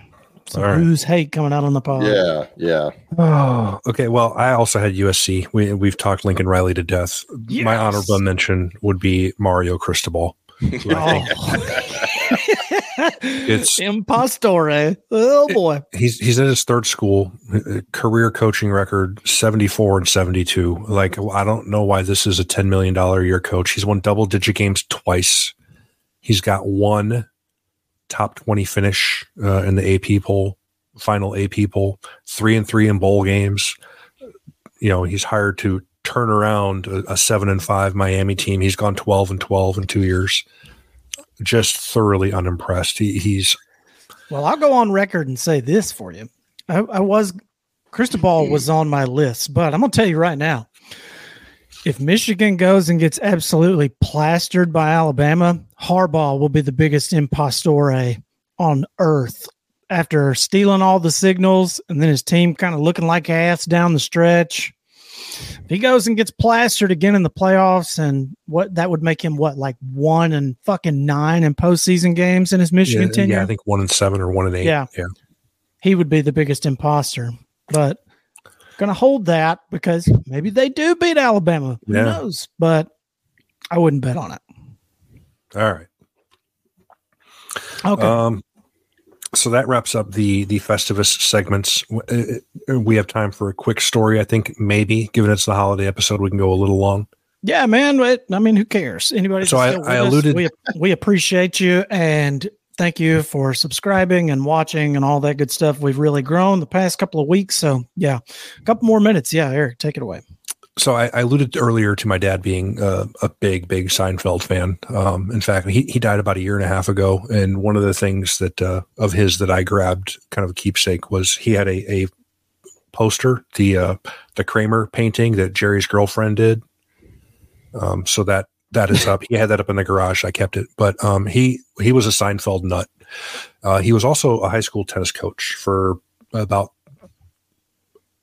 Some All right. who's hate coming out on the pod. Yeah, yeah. Oh, okay. Well, I also had USC. We, we've talked Lincoln Riley to death. My honorable mention would be Mario Cristobal. Oh. It's- impostore. Oh boy. he's he's at his third school career coaching record 74 and 72 like i don't know why this is a 10 million dollar year coach he's won double digit games twice he's got one top 20 finish uh, in the ap poll final ap poll three and three in bowl games you know he's hired to turn around a, a seven and five miami team he's gone 12 and 12 in two years just thoroughly unimpressed he, he's Well, I'll go on record and say this for you. I, I was Cristobal was on my list, but I'm gonna tell you right now. If Michigan goes and gets absolutely plastered by Alabama, Harbaugh will be the biggest impostore on earth after stealing all the signals and then his team kind of looking like ass down the stretch. If he goes and gets plastered again in the playoffs, and what that would make him what like one and fucking nine in postseason games in his Michigan yeah, tenure yeah, I think one and seven or one and eight. Yeah. yeah. he would be the biggest imposter. But gonna hold that because maybe they do beat Alabama. Who Yeah. knows? But I wouldn't bet on it. All right. Okay. Um, so that wraps up the the Festivus segments. Uh, We have time for a quick story. I think maybe, given it's the holiday episode, we can go a little long. yeah, man. I mean, who cares? Anybody? So I- I us, alluded- We, we appreciate you and thank you for subscribing and watching and all that good stuff. We've really grown the past couple of weeks. So yeah, a couple more minutes. Yeah, Eric, take it away. So I, I alluded earlier to my dad being uh, a big, big Seinfeld fan. Um, in fact, he, he died about a year and a half ago, and one of the things that uh, of his that I grabbed, kind of a keepsake, was he had a, a poster, the uh, the Kramer painting that Jerry's girlfriend did. Um, so that that is up. He had that up in the garage. I kept it, but um, he he was a Seinfeld nut. Uh, he was also a high school tennis coach for about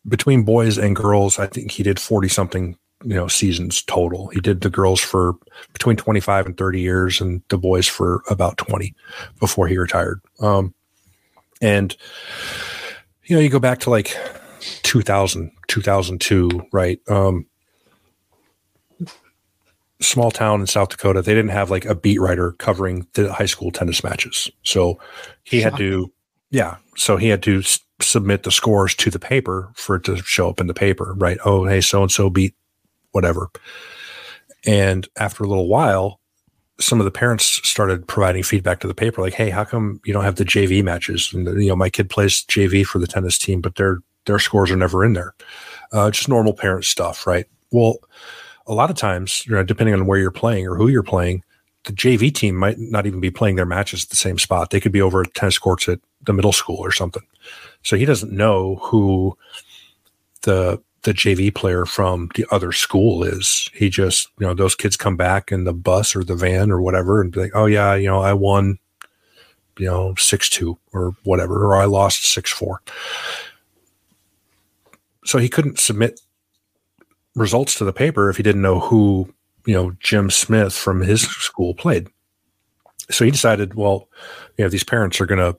between boys and girls. I think he did forty something you know seasons total. He did the girls for between twenty five and thirty years, and the boys for about twenty before he retired. Um, and you know, you go back to like 2000, 2002, right? Um, small town in South Dakota, they didn't have like a beat writer covering the high school tennis matches. So he had to, yeah. So he had to s- submit the scores to the paper for it to show up in the paper, right? Oh, hey, so and so beat whatever. And after a little while, some of the parents started providing feedback to the paper, like, "Hey, how come you don't have the JV matches?" And you know, my kid plays JV for the tennis team, but their their scores are never in there. Uh, just normal parent stuff, right? Well, a lot of times, you know, depending on where you're playing or who you're playing, the JV team might not even be playing their matches at the same spot. They could be over at tennis courts at the middle school or something. So he doesn't know who the the JV player from the other school is. He just, you know, those kids come back in the bus or the van or whatever and be like, oh yeah, you know, I won, you know, six two or whatever, or I lost six four. So he couldn't submit results to the paper if he didn't know who, you know, Jim Smith from his school played. So he decided, well, you know, these parents are gonna,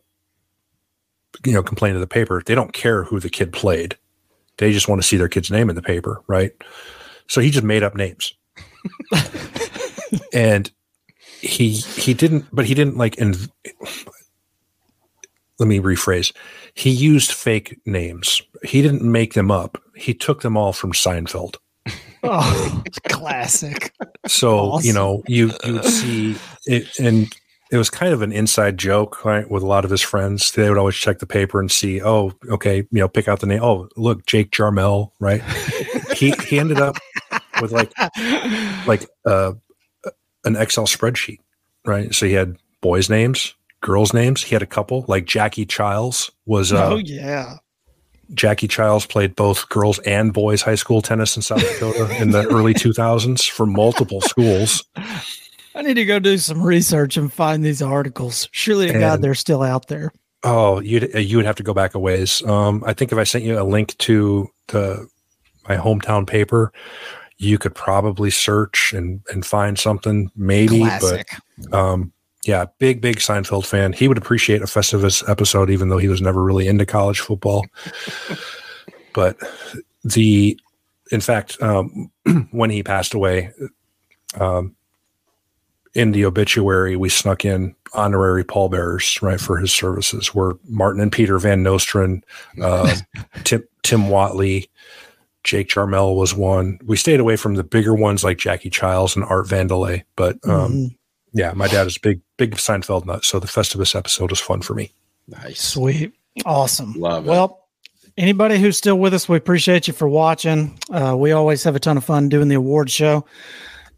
you know, complain to the paper. They don't care who the kid played they just want to see their kid's name in the paper, right? So he just made up names. and he he didn't but he didn't like and let me rephrase. He used fake names. He didn't make them up. He took them all from Seinfeld. Oh, classic. So, awesome. you know, you you would see it and it was kind of an inside joke, right? With a lot of his friends, they would always check the paper and see, oh, okay, you know, pick out the name. Oh, look, Jake Jarmel, right? he he ended up with like like uh, an Excel spreadsheet, right? So he had boys' names, girls' names. He had a couple, like Jackie Chiles was. Uh, oh yeah. Jackie Chiles played both girls and boys high school tennis in South Dakota in the early 2000s for multiple schools. I need to go do some research and find these articles. Surely to and, God, they're still out there. Oh, you'd you would have to go back a ways. Um, I think if I sent you a link to the my hometown paper, you could probably search and and find something maybe. Classic. But um, yeah, big big Seinfeld fan. He would appreciate a Festivus episode, even though he was never really into college football. but the, in fact, um, when he passed away, um, in the obituary, we snuck in honorary pallbearers, right, for his services. Were Martin and Peter Van Nostrand, uh, Tim, Tim Whatley, Jake Jarmel was one. We stayed away from the bigger ones like Jackie Chiles and Art Vandelay, but um, mm-hmm. Yeah, my dad is big, big Seinfeld nut, so the Festivus episode was fun for me. Nice, sweet, awesome. Love it. Well, anybody who's still with us, we appreciate you for watching. Uh, we always have a ton of fun doing the award show.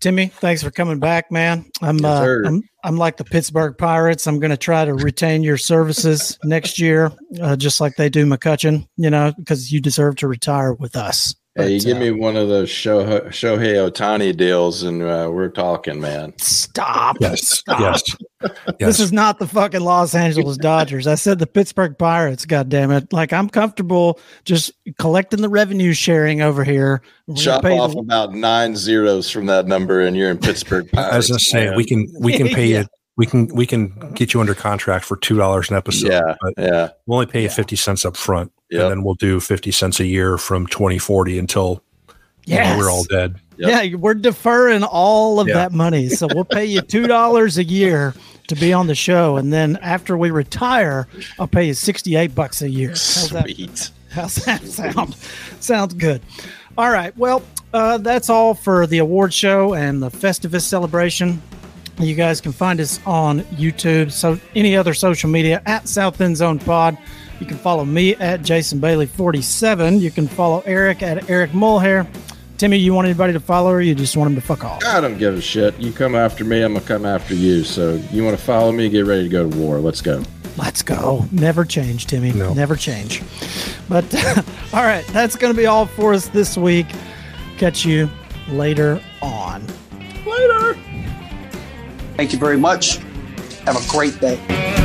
Timmy, thanks for coming back, man. I'm yes, uh, I'm I'm like the Pittsburgh Pirates. I'm going to try to retain your services next year, uh, just like they do McCutcheon. You know, because you deserve to retire with us. Hey, you give uh, me one of those Shohei, Shohei Ohtani deals, and uh, we're talking, man. Stop. Yes. Stop. Yes. yes. This is not the fucking Los Angeles Dodgers. I said the Pittsburgh Pirates. God damn it! Like I'm comfortable just collecting the revenue sharing over here. Chop off the- about nine zeros from that number, and you're in Pittsburgh Pirates. As I was going to say we can we can pay yeah. you we can we can get you under contract for two dollars an episode. Yeah, yeah. We'll only pay you fifty cents up front, yep. and then we'll do fifty cents a year from twenty forty until yes. You know, we're all dead. Yep. Yeah, we're deferring all of yeah. that money, so we'll pay you two dollars a year to be on the show, and then after we retire, I'll pay you sixty eight bucks a year. How's Sweet. That, how's that sound? Sounds good. All right. Well, uh, that's all for the award show and the Festivus celebration. You guys can find us on YouTube, so any other social media at South End Zone Pod. You can follow me at Jason Bailey 47. You can follow Eric at Eric Mulhair. Timmy, you want anybody to follow or you just want him to fuck off? I don't give a shit. You come after me, I'm gonna come after you. So you want to follow me, get ready to go to war. Let's go. Let's go. Never change, Timmy. No. Never change. But all right, that's gonna be all for us this week. Catch you later on. Later. Thank you very much. Have a great day.